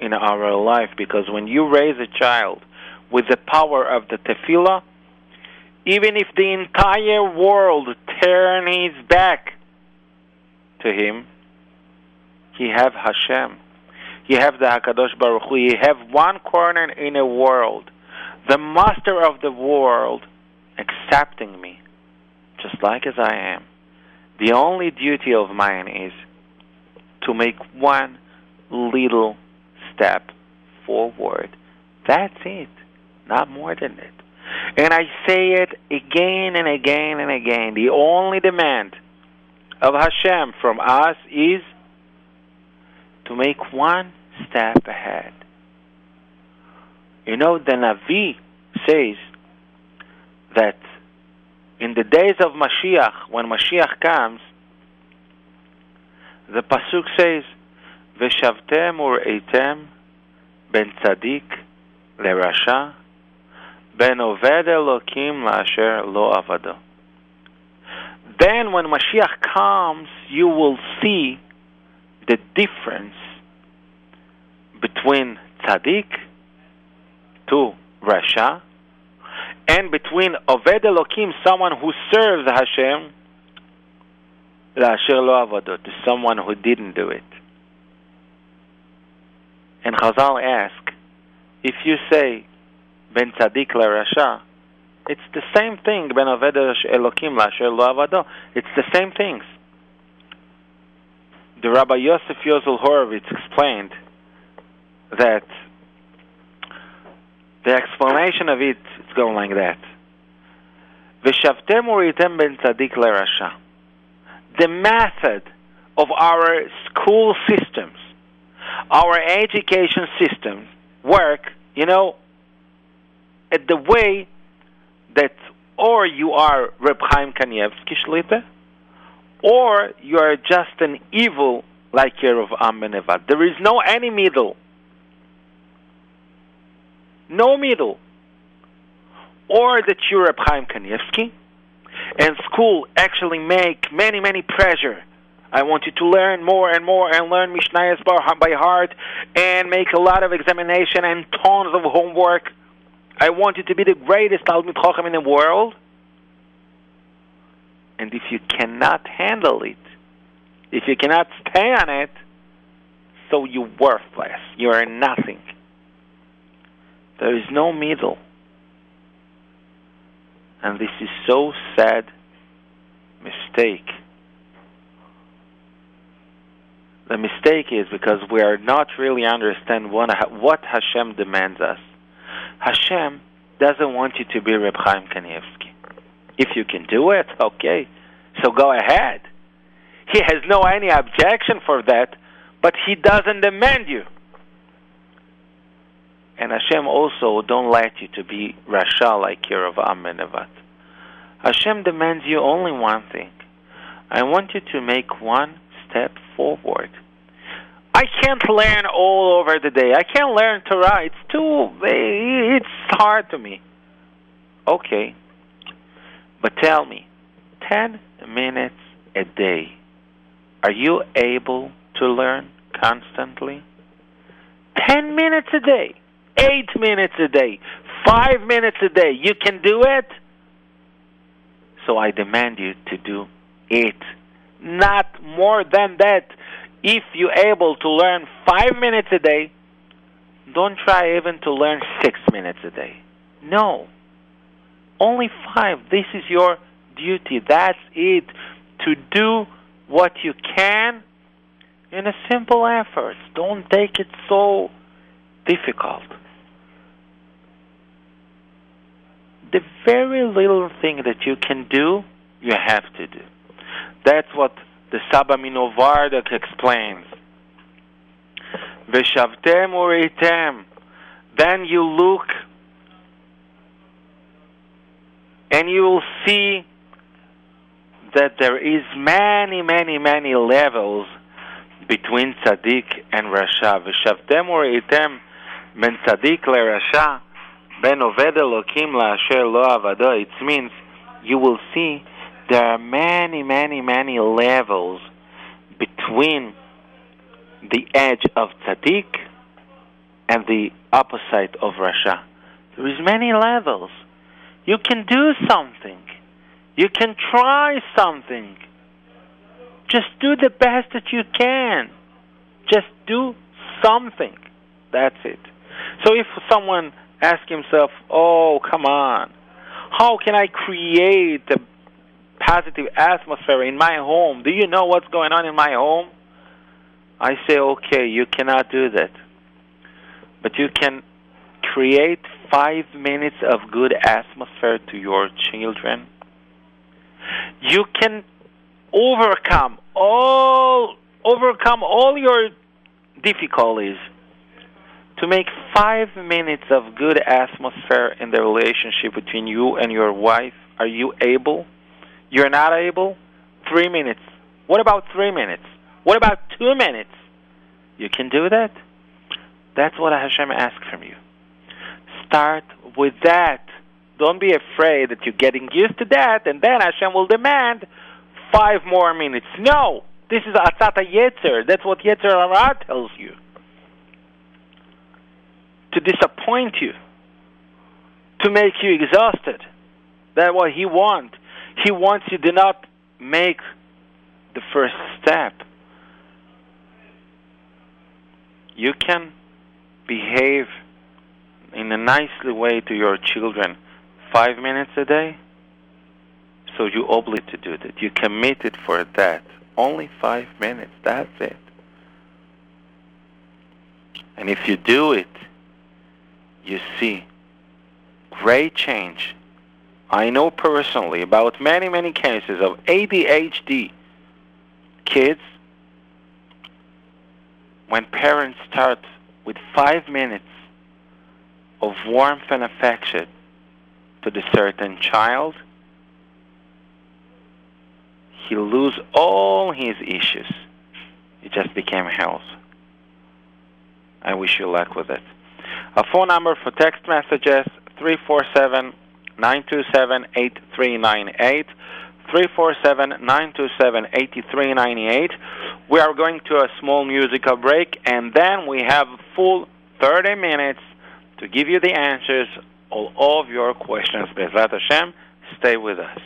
in our life because when you raise a child with the power of the tefillah, even if the entire world turn his back to him, he have Hashem. He have the Hakadosh Baruch Hu. He have one corner in a world, the master of the world, accepting me, just like as I am. The only duty of mine is to make one little step forward. That's it, not more than it. And I say it again and again and again. The only demand of Hashem from us is to make one step ahead. You know, the Navi says that in the days of Mashiach, when Mashiach comes, the Pasuk says, Veshavtem ureitem ben tzadik lerasha ben oved elokim lasher lo avado. Then when Mashiach comes, you will see the difference between tzaddik to rasha, and between Oved Elokim, someone who serves Hashem, Lasher Lo Avado, to someone who didn't do it. And Chazal ask, if you say Ben Tzaddik LaRasha, it's the same thing, Ben Oved Elokim Lasher Lo Avado. It's the same things. The Rabbi Yosef Yozel Horowitz explained that the explanation of it is going like that. V'shavtem uritem ben tzadik lerasha. The method of our school systems, our education system work, you know, at the way that or you are Reb Chaim Kanievsky Shlita, or you are just an evil like ben Nevat. There is no any middle. No middle. Or that you're Reb Chaim Kanievsky, and school actually make many, many pressure. I want you to learn more and more and learn Mishnayos by heart and make a lot of examination and tons of homework. I want you to be the greatest Talmid Chacham in the world. And if you cannot handle it, if you cannot stay on it, so you're worthless. You are nothing. There is no middle. And this is so sad mistake. The mistake is because we are not really understand what, Hashem demands us. Hashem doesn't want you to be Reb Chaim Kanievsky. If you can do it, okay. So go ahead. He has no any objection for that, but he doesn't demand you. And Hashem also don't let you to be Rasha like Yerovam ben Nevat. Hashem demands you only one thing. I want you to make one step forward. I can't learn all over the day. I can't learn Torah. It's too, it's hard to me. Okay. But tell me, 10 minutes a day, Are you able to learn constantly? 10 minutes a day, 8 minutes a day, 5 minutes a day. You can do it? So I demand you to do it. Not more than that. If you're able to learn 5 minutes a day, don't try even to learn 6 minutes a day. No. Only 5. This is your duty. That's it. To do what you can in a simple effort. Don't take it so difficult. The very little thing that you can do, you have to do. That's what the Saba MiNovardok explains. Veshavtem ureitem. Then you look and you will see that there is many, many, many levels between tzaddik and rasha. V'shavtem ureitem ben tzaddik lerasha ben oved elokim la'asher lo avado. It means you will see there are many, many, many levels between the edge of tzaddik and the opposite of rasha. There is many levels. You can do something. You can try something. Just do the best that you can. Just do something. That's it. So if someone asks himself, oh, come on, how can I create a positive atmosphere in my home? Do you know what's going on in my home? I say, okay, you cannot do that. But you can create five minutes of good atmosphere to your children. You can overcome all overcome all your difficulties to make five minutes of good atmosphere in the relationship between you and your wife. Are you able? You're not able? Three minutes. What about three minutes? What about two minutes? You can do that? That's what Hashem asks from you. Start with that. Don't be afraid that you're getting used to that, and then Hashem will demand five more minutes. No! This is Atzat HaYetzer. That's what Yetzer Hara tells you. To disappoint you. To make you exhausted. That's what he wants. He wants you to not make the first step. You can behave in a nicely way to your children five minutes a day. So you obligate to do that. You committed for that. Only five minutes. That's it. And if you do it, you see great change. I know personally about many, many cases of ADHD kids when parents start with five minutes of warmth and affection to the certain child, he lose all his issues. It just became health. I wish you luck with it. A phone number for text messages 347 927 8398. 347 927 8398. We are going to a small musical break and then we have full 30 minutes to give you the answers all of your questions. Bezrat Hashem, stay with us.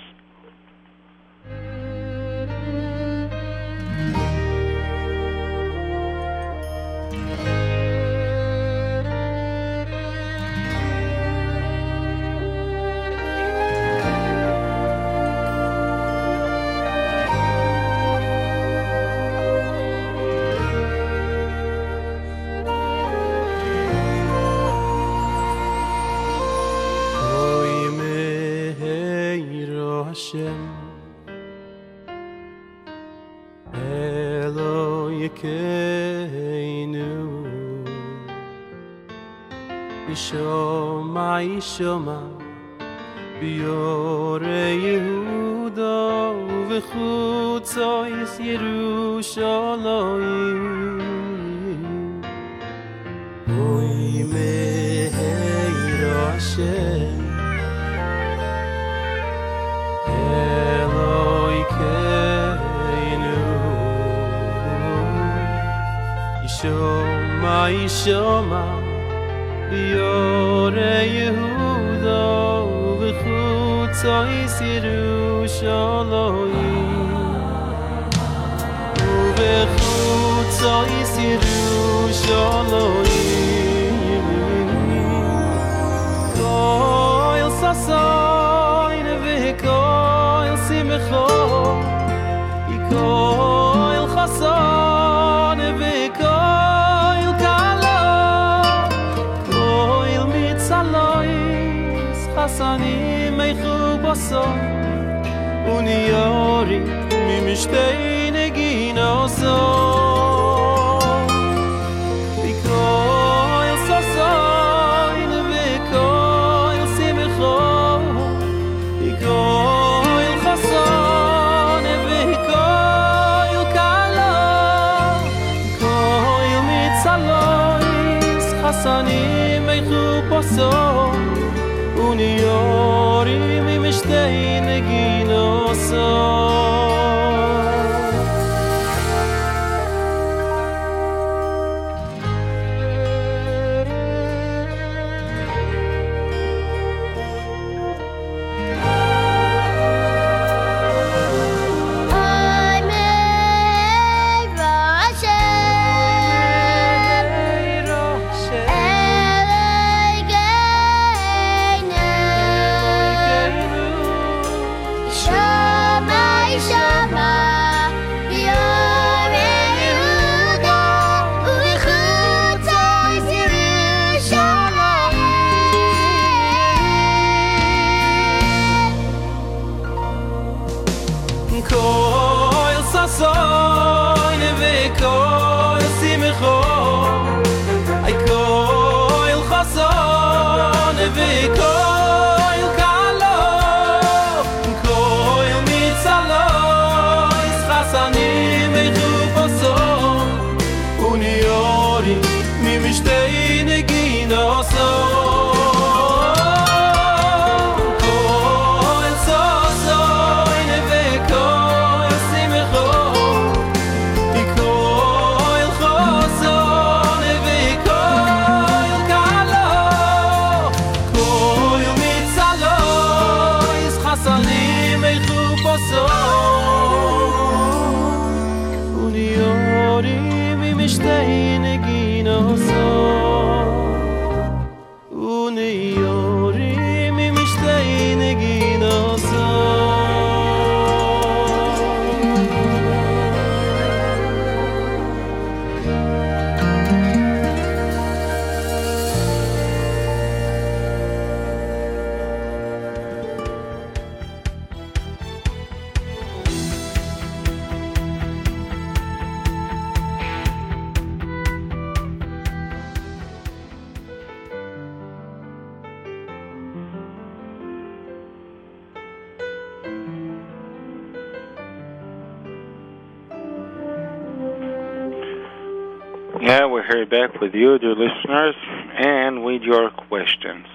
With you, dear listeners, and with your questions.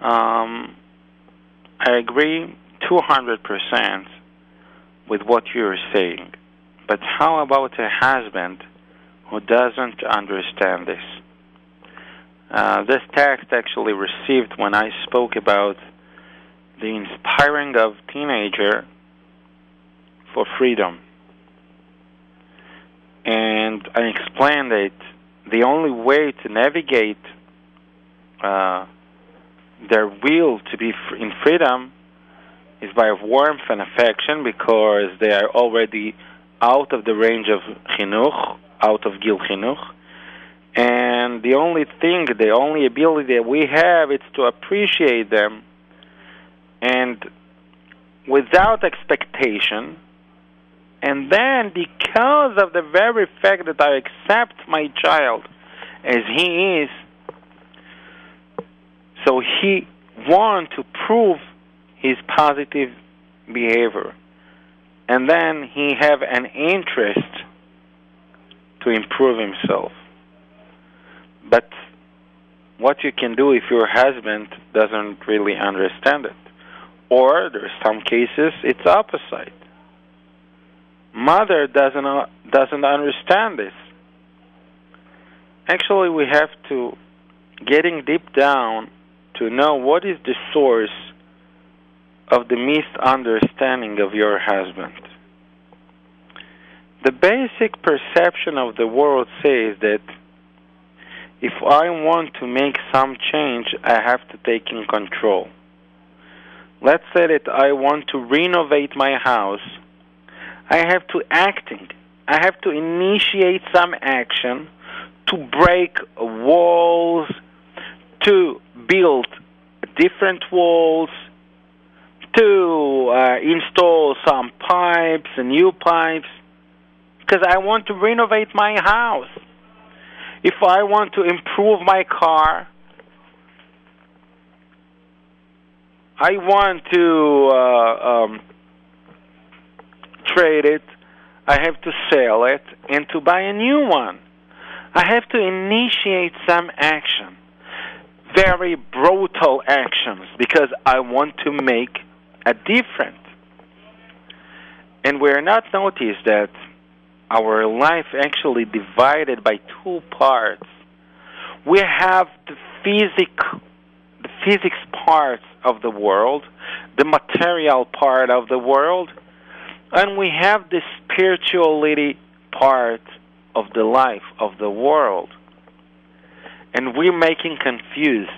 Um, I agree 200% with what you're saying, but how about a husband who doesn't understand this? Uh, this text actually received when I spoke about the inspiring of teenager for freedom and I explained that the only way to navigate uh, their will to be in freedom is by warmth and affection because they are already out of the range of chinuch, out of gil chinuch. And the only thing, the only ability that we have is to appreciate them and without expectation and then, because of the very fact that I accept my child as he is, so he want to prove his positive behavior. And then he have an interest to improve himself. But what you can do if your husband doesn't really understand it. Or there's some cases it's opposite mother doesn't uh, doesn't understand this actually we have to getting deep down to know what is the source of the misunderstanding of your husband. The basic perception of the world says that if I want to make some change, I have to take in control. Let's say that I want to renovate my house. I have to acting. I have to initiate some action to break walls, to build different walls, to uh, install some pipes new pipes, because I want to renovate my house. If I want to improve my car, I want to uh, um, trade it, I have to sell it, and to buy a new one. I have to initiate some action, very brutal actions, because I want to make a difference. And we're not noticed that our life actually divided by two parts. We have the physic, the physics part of the world, the material part of the world, and we have the spirituality part of the life of the world. And we're making confused.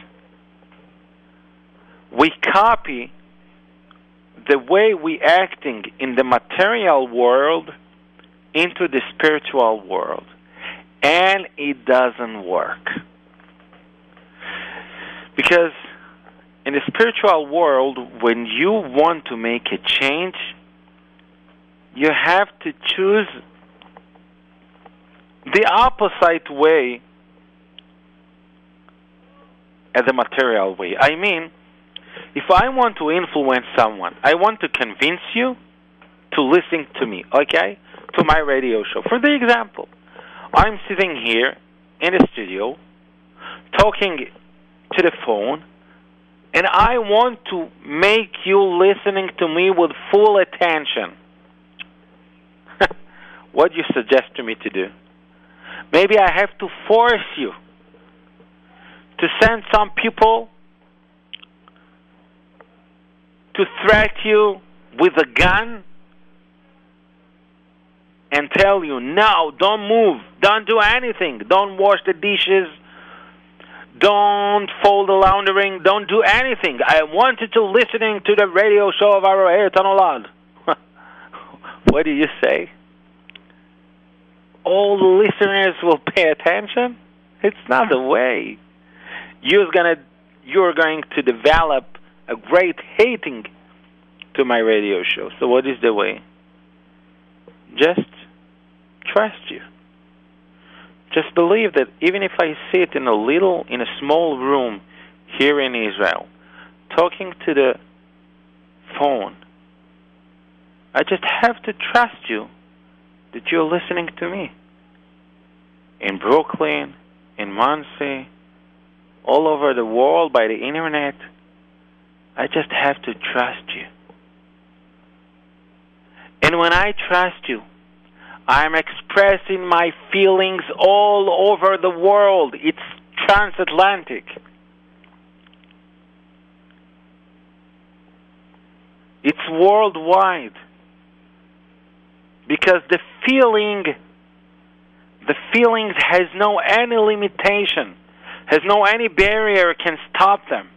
We copy the way we acting in the material world into the spiritual world. And it doesn't work. Because in the spiritual world, when you want to make a change, you have to choose the opposite way as a material way. I mean, if I want to influence someone, I want to convince you to listen to me, okay? To my radio show. For the example, I'm sitting here in the studio talking to the phone and I want to make you listening to me with full attention. What do you suggest to me to do? Maybe I have to force you to send some people to threat you with a gun and tell you, no, don't move, don't do anything, don't wash the dishes, don't fold the laundering, don't do anything. I wanted to listening to the radio show of our Ayrton Olad. <laughs> what do you say? All the listeners will pay attention? It's not the way. You're gonna you're going to develop a great hating to my radio show. So what is the way? Just trust you. Just believe that even if I sit in a little, in a small room here in Israel, talking to the phone, I just have to trust you that you're listening to me. In Brooklyn, in Monsey, all over the world by the internet, I just have to trust you. And when I trust you, I'm expressing my feelings all over the world. It's transatlantic. It's worldwide. Because the feeling the feelings has no any limitation, has no any barrier can stop them.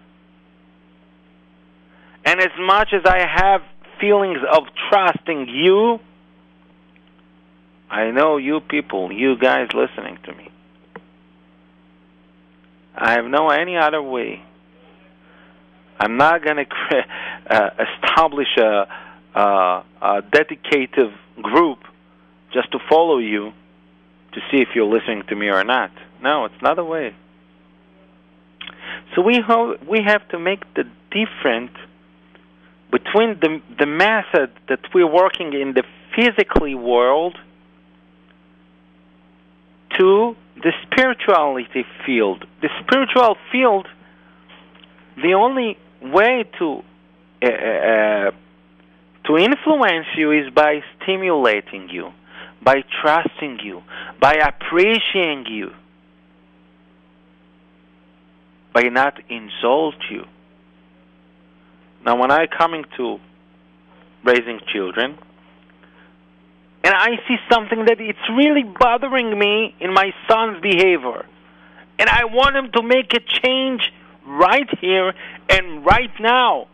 And as much as I have feelings of trusting you, I know you people, you guys listening to me. I have no any other way. I'm not going <laughs> to uh, establish a, a, a dedicated group just to follow you to see if you're listening to me or not. No, it's not a way. So we ho- we have to make the difference between the the method that we're working in the physically world to the spirituality field. The spiritual field, the only way to uh, uh, to influence you is by stimulating you, by trusting you, by appreciating you. by not insult you. Now, when I coming to raising children, and I see something that it's really bothering me in my son's behavior, and I want him to make a change right here and right now.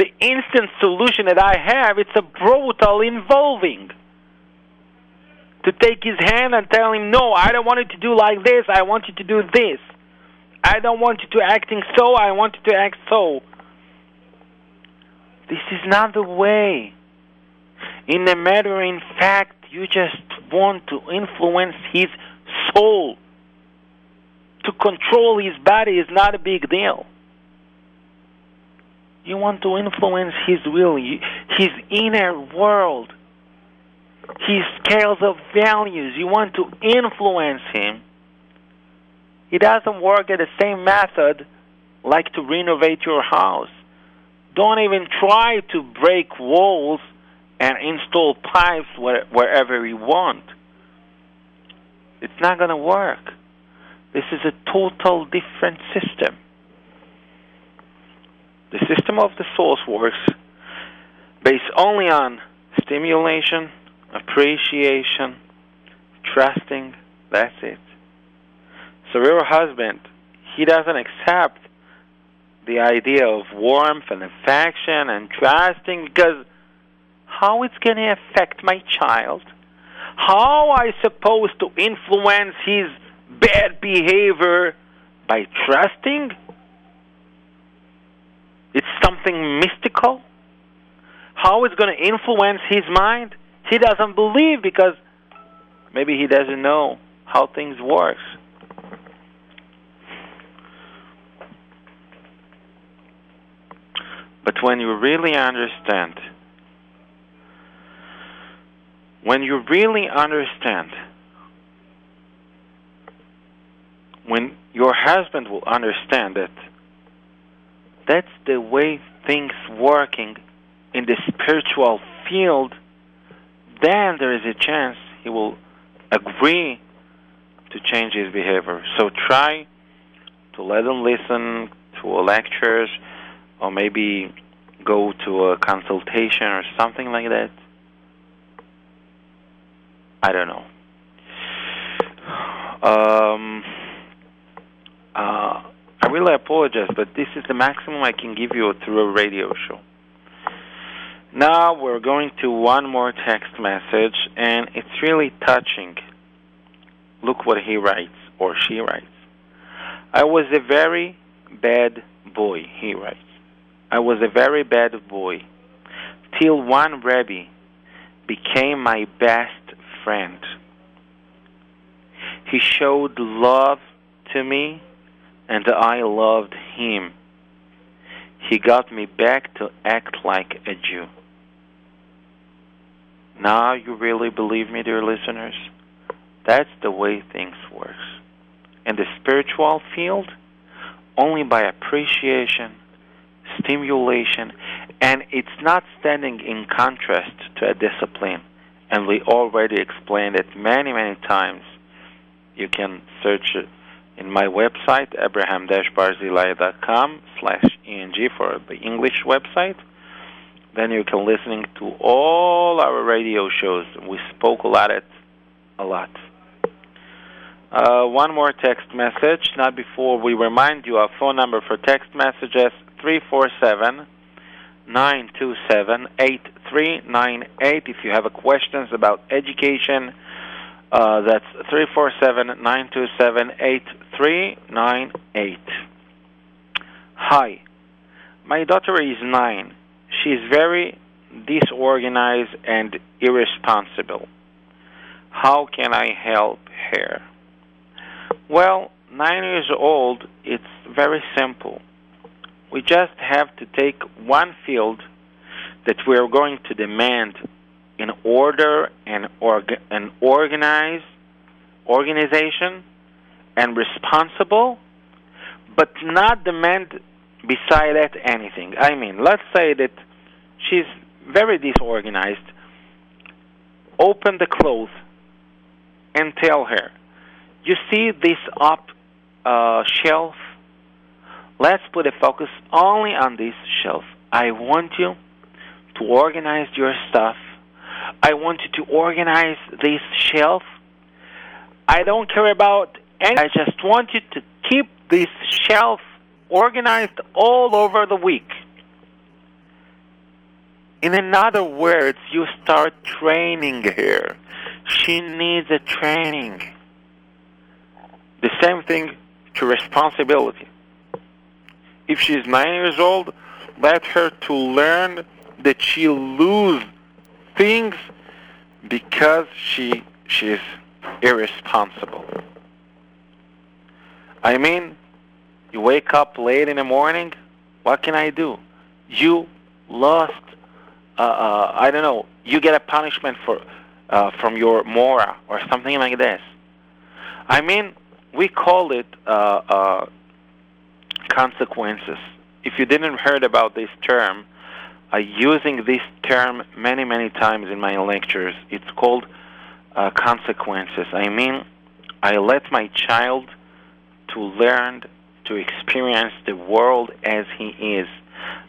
The instant solution that I have, it's a brutal involving. To take his hand and tell him, no, I don't want you to do like this, I want you to do this. I don't want you to acting so, I want you to act so. This is not the way. In a matter in fact, you just want to influence his soul. To control his body is not a big deal. You want to influence his will, his inner world, his scales of values. You want to influence him. It doesn't work at the same method like to renovate your house. Don't even try to break walls and install pipes where, wherever you want. It's not going to work. This is a total different system. The system of the source works based only on stimulation, appreciation, trusting. That's it. So your husband, he doesn't accept the idea of warmth and affection and trusting because how it's going to affect my child? How I supposed to influence his bad behavior by trusting? It's something mystical. How it's going to influence his mind? He doesn't believe because maybe he doesn't know how things work. But when you really understand, when you really understand, when your husband will understand that that's the way things working in the spiritual field, then there is a chance he will agree to change his behavior. So try to let him listen to lectures or maybe go to a consultation or something like that. I don't know. Um, really apologize, but this is the maximum I can give you through a radio show. Now we're going to one more text message, and it's really touching. Look what he writes, or she writes. I was a very bad boy, he writes. I was a very bad boy, till one Rebbe became my best friend. He showed love to me, and I loved him. He got me back to act like a Jew. Now you really believe me, dear listeners? That's the way things work. In the spiritual field, only by appreciation, stimulation, and it's not standing in contrast to a discipline. And we already explained it many, many times. You can search it in my website, abraham-barzilai.com slash ENG for the English website. Then you can listen to all our radio shows. We spoke a lot at a lot. Uh, one more text message. Not before we remind you our phone number for text messages 347 927 8398. If you have questions about education, uh, that's 347 927 8398. Hi. My daughter is nine. She is very disorganized and irresponsible. How can I help her? Well, nine years old, it's very simple. We just have to take one field that we are going to demand in order and org- an organized organization and responsible, but not demand beside that anything. I mean, let's say that she's very disorganized. Open the clothes and tell her, you see this up uh, shelf let's put a focus only on this shelf. I want you to organize your stuff. I want you to organize this shelf. I don't care about any. I just want you to keep this shelf organized all over the week. In other words, you start training her. She needs a training. The same thing to responsibility. If she's nine years old, let her to learn that she lose things because she she is irresponsible. I mean, you wake up late in the morning. What can I do? You lost. Uh, uh, I don't know. You get a punishment for uh, from your mora or something like this. I mean, we call it uh, uh, consequences. If you didn't heard about this term, I'm using this term many, many times in my lectures. It's called uh, consequences. I mean, I let my child to learn to experience the world as he is.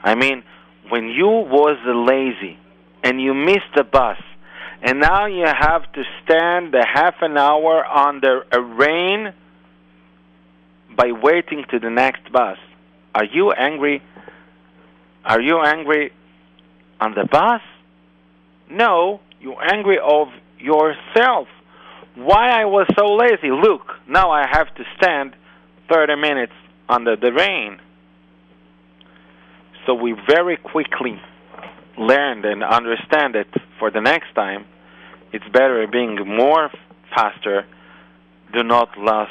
I mean, when you was lazy and you missed the bus, and now you have to stand the half an hour under a rain by waiting to the next bus. Are you angry? Are you angry on the bus? No, you're angry of yourself. Why I was so lazy? Look, now I have to stand 30 minutes under the rain. So we very quickly learned and understand that for the next time, it's better being more faster. Do not lose,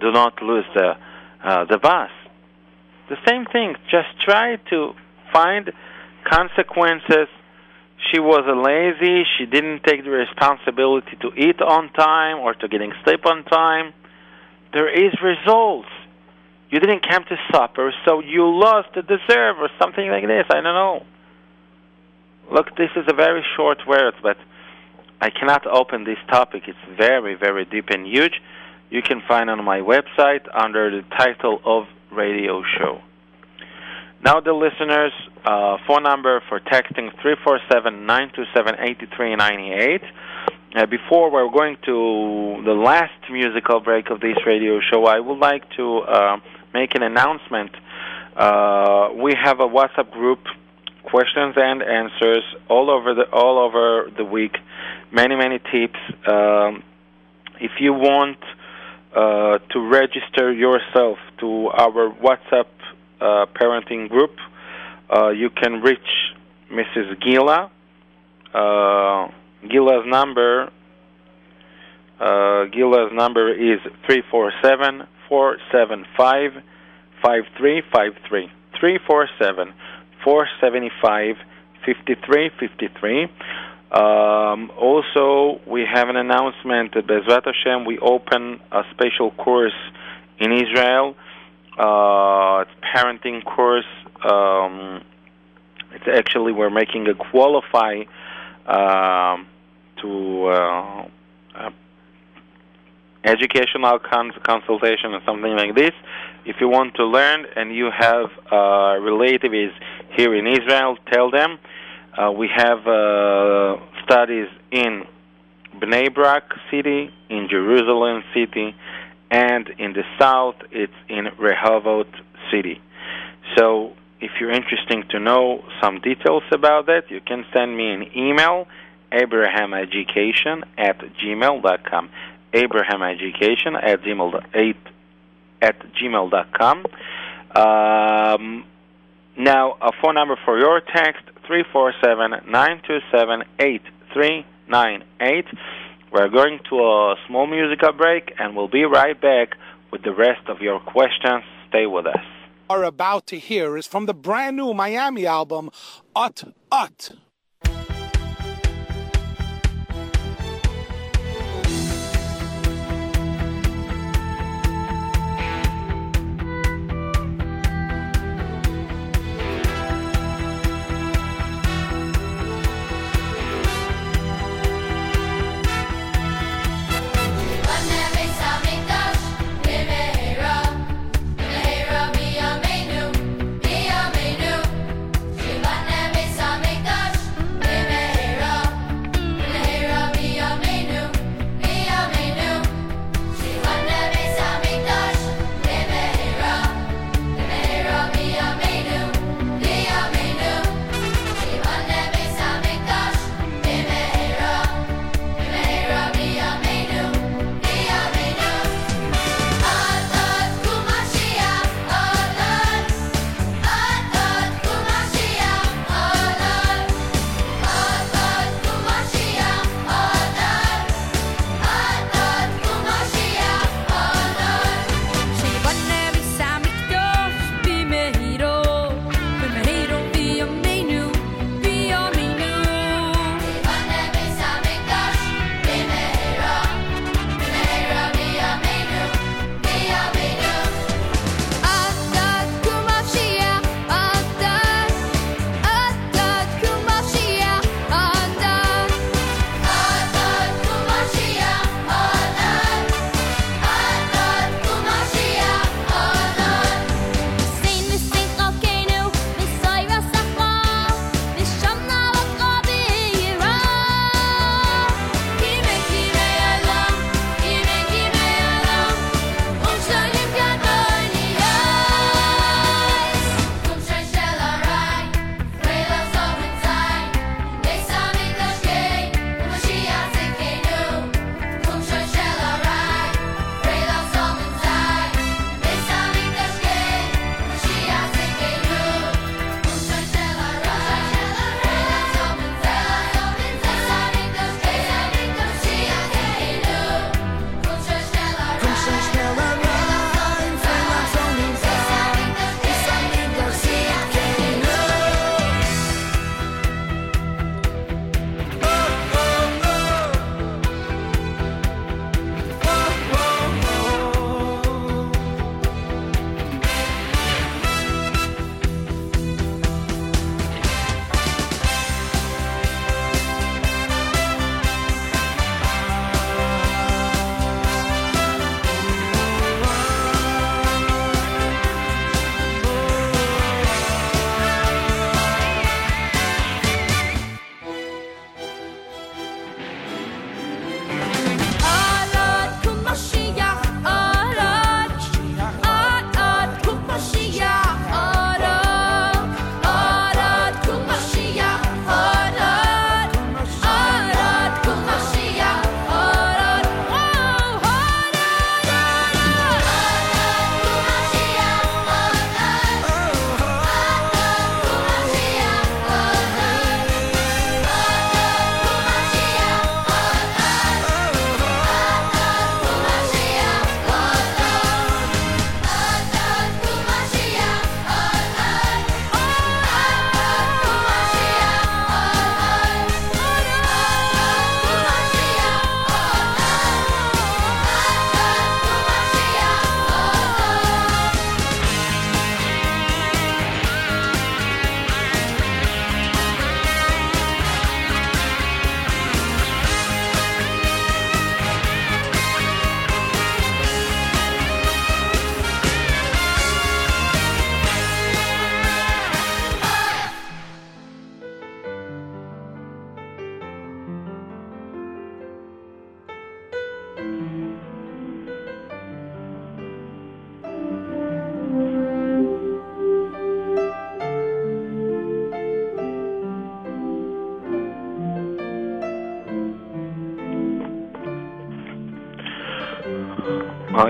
do not lose the uh, the bus. The same thing. Just try to find consequences. She was lazy. She didn't take the responsibility to eat on time or to getting sleep on time. There is results. You didn't come to supper, so you lost the dessert or something like this. I don't know. Look, this is a very short word, but I cannot open this topic. It's very, very deep and huge. You can find on my website under the title of radio show. Now, the listeners' uh, phone number for texting 347 927 8398. Uh, before we're going to the last musical break of this radio show, I would like to uh, make an announcement. Uh, we have a WhatsApp group, questions and answers all over the all over the week. Many many tips. Um, if you want uh, to register yourself to our WhatsApp uh, parenting group, uh, you can reach Mrs. Gila. Uh, Gila's number. Uh, Gila's number is three four seven four seven five five three five three three four seven four seventy five fifty three fifty three. Um, also, we have an announcement Bezrat Hashem we open a special course in Israel. Uh, it's parenting course. Um, it's actually we're making a qualify um, to uh, uh, educational cons- consultation or something like this. If you want to learn and you have uh, relatives here in Israel, tell them. Uh, we have uh, studies in Bnei Brak city, in Jerusalem city, and in the south, it's in Rehovot city. So, if you're interested to know some details about that, you can send me an email, abrahamenducation at gmail.com. Abrahamenducation at gmail at gmail.com. Um, now, a phone number for your text, 347-927-8398. We're going to a small musical break, and we'll be right back with the rest of your questions. Stay with us. Are about to hear is from the brand new Miami album, Ut Ut.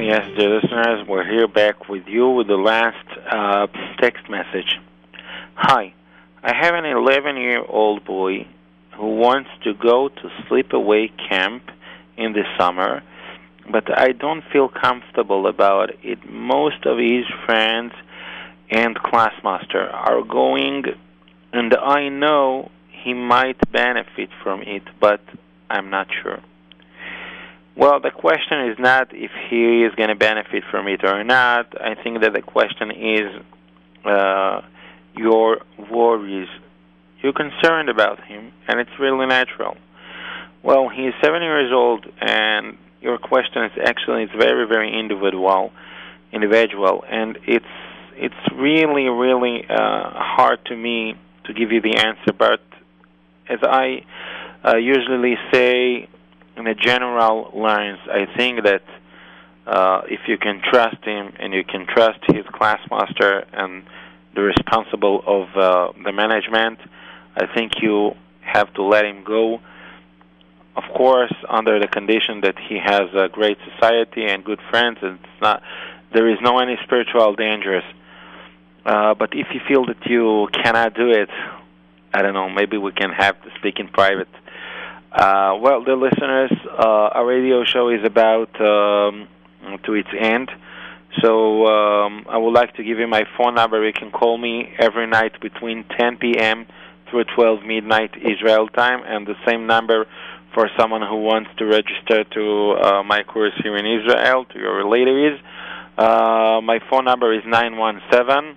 Yes, dear listeners, we're here back with you with the last uh, text message. Hi, I have an 11 year old boy who wants to go to sleepaway camp in the summer, but I don't feel comfortable about it. Most of his friends and classmaster are going, and I know he might benefit from it, but I'm not sure. Well, the question is not if he is going to benefit from it or not. I think that the question is uh, your worries. You're concerned about him, and it's really natural. Well, he is seven years old, and your question is actually it's very, very individual, individual, and it's it's really, really uh, hard to me to give you the answer. But as I uh, usually say, in the general lines, I think that uh, if you can trust him and you can trust his class master and the responsible of uh, the management, I think you have to let him go. Of course, under the condition that he has a great society and good friends, and it's not there is no any spiritual dangers. Uh, but if you feel that you cannot do it, I don't know. Maybe we can have to speak in private. Uh, well, the listeners, uh, our radio show is about um, to its end. So um, I would like to give you my phone number. You can call me every night between 10 p.m. through 12 midnight Israel time, and the same number for someone who wants to register to uh, my course here in Israel, to your relatives. Uh, my phone number is 917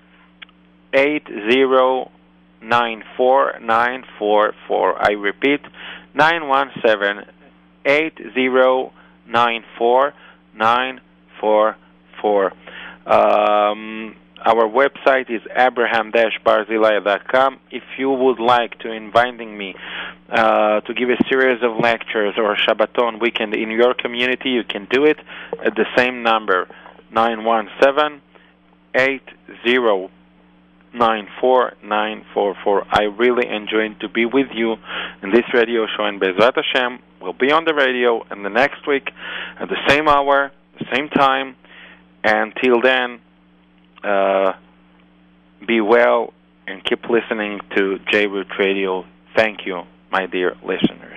8094944. I repeat, 917 8094944. Um, our website is abraham-barzilai.com. If you would like to inviting me uh, to give a series of lectures or Shabbaton weekend in your community, you can do it at the same number, 917 8094944. I really enjoyed to be with you in this radio show, and Bezrat Hashem will be on the radio in the next week at the same hour, the same time. Until then, uh, be well and keep listening to J Root Radio. Thank you, my dear listeners.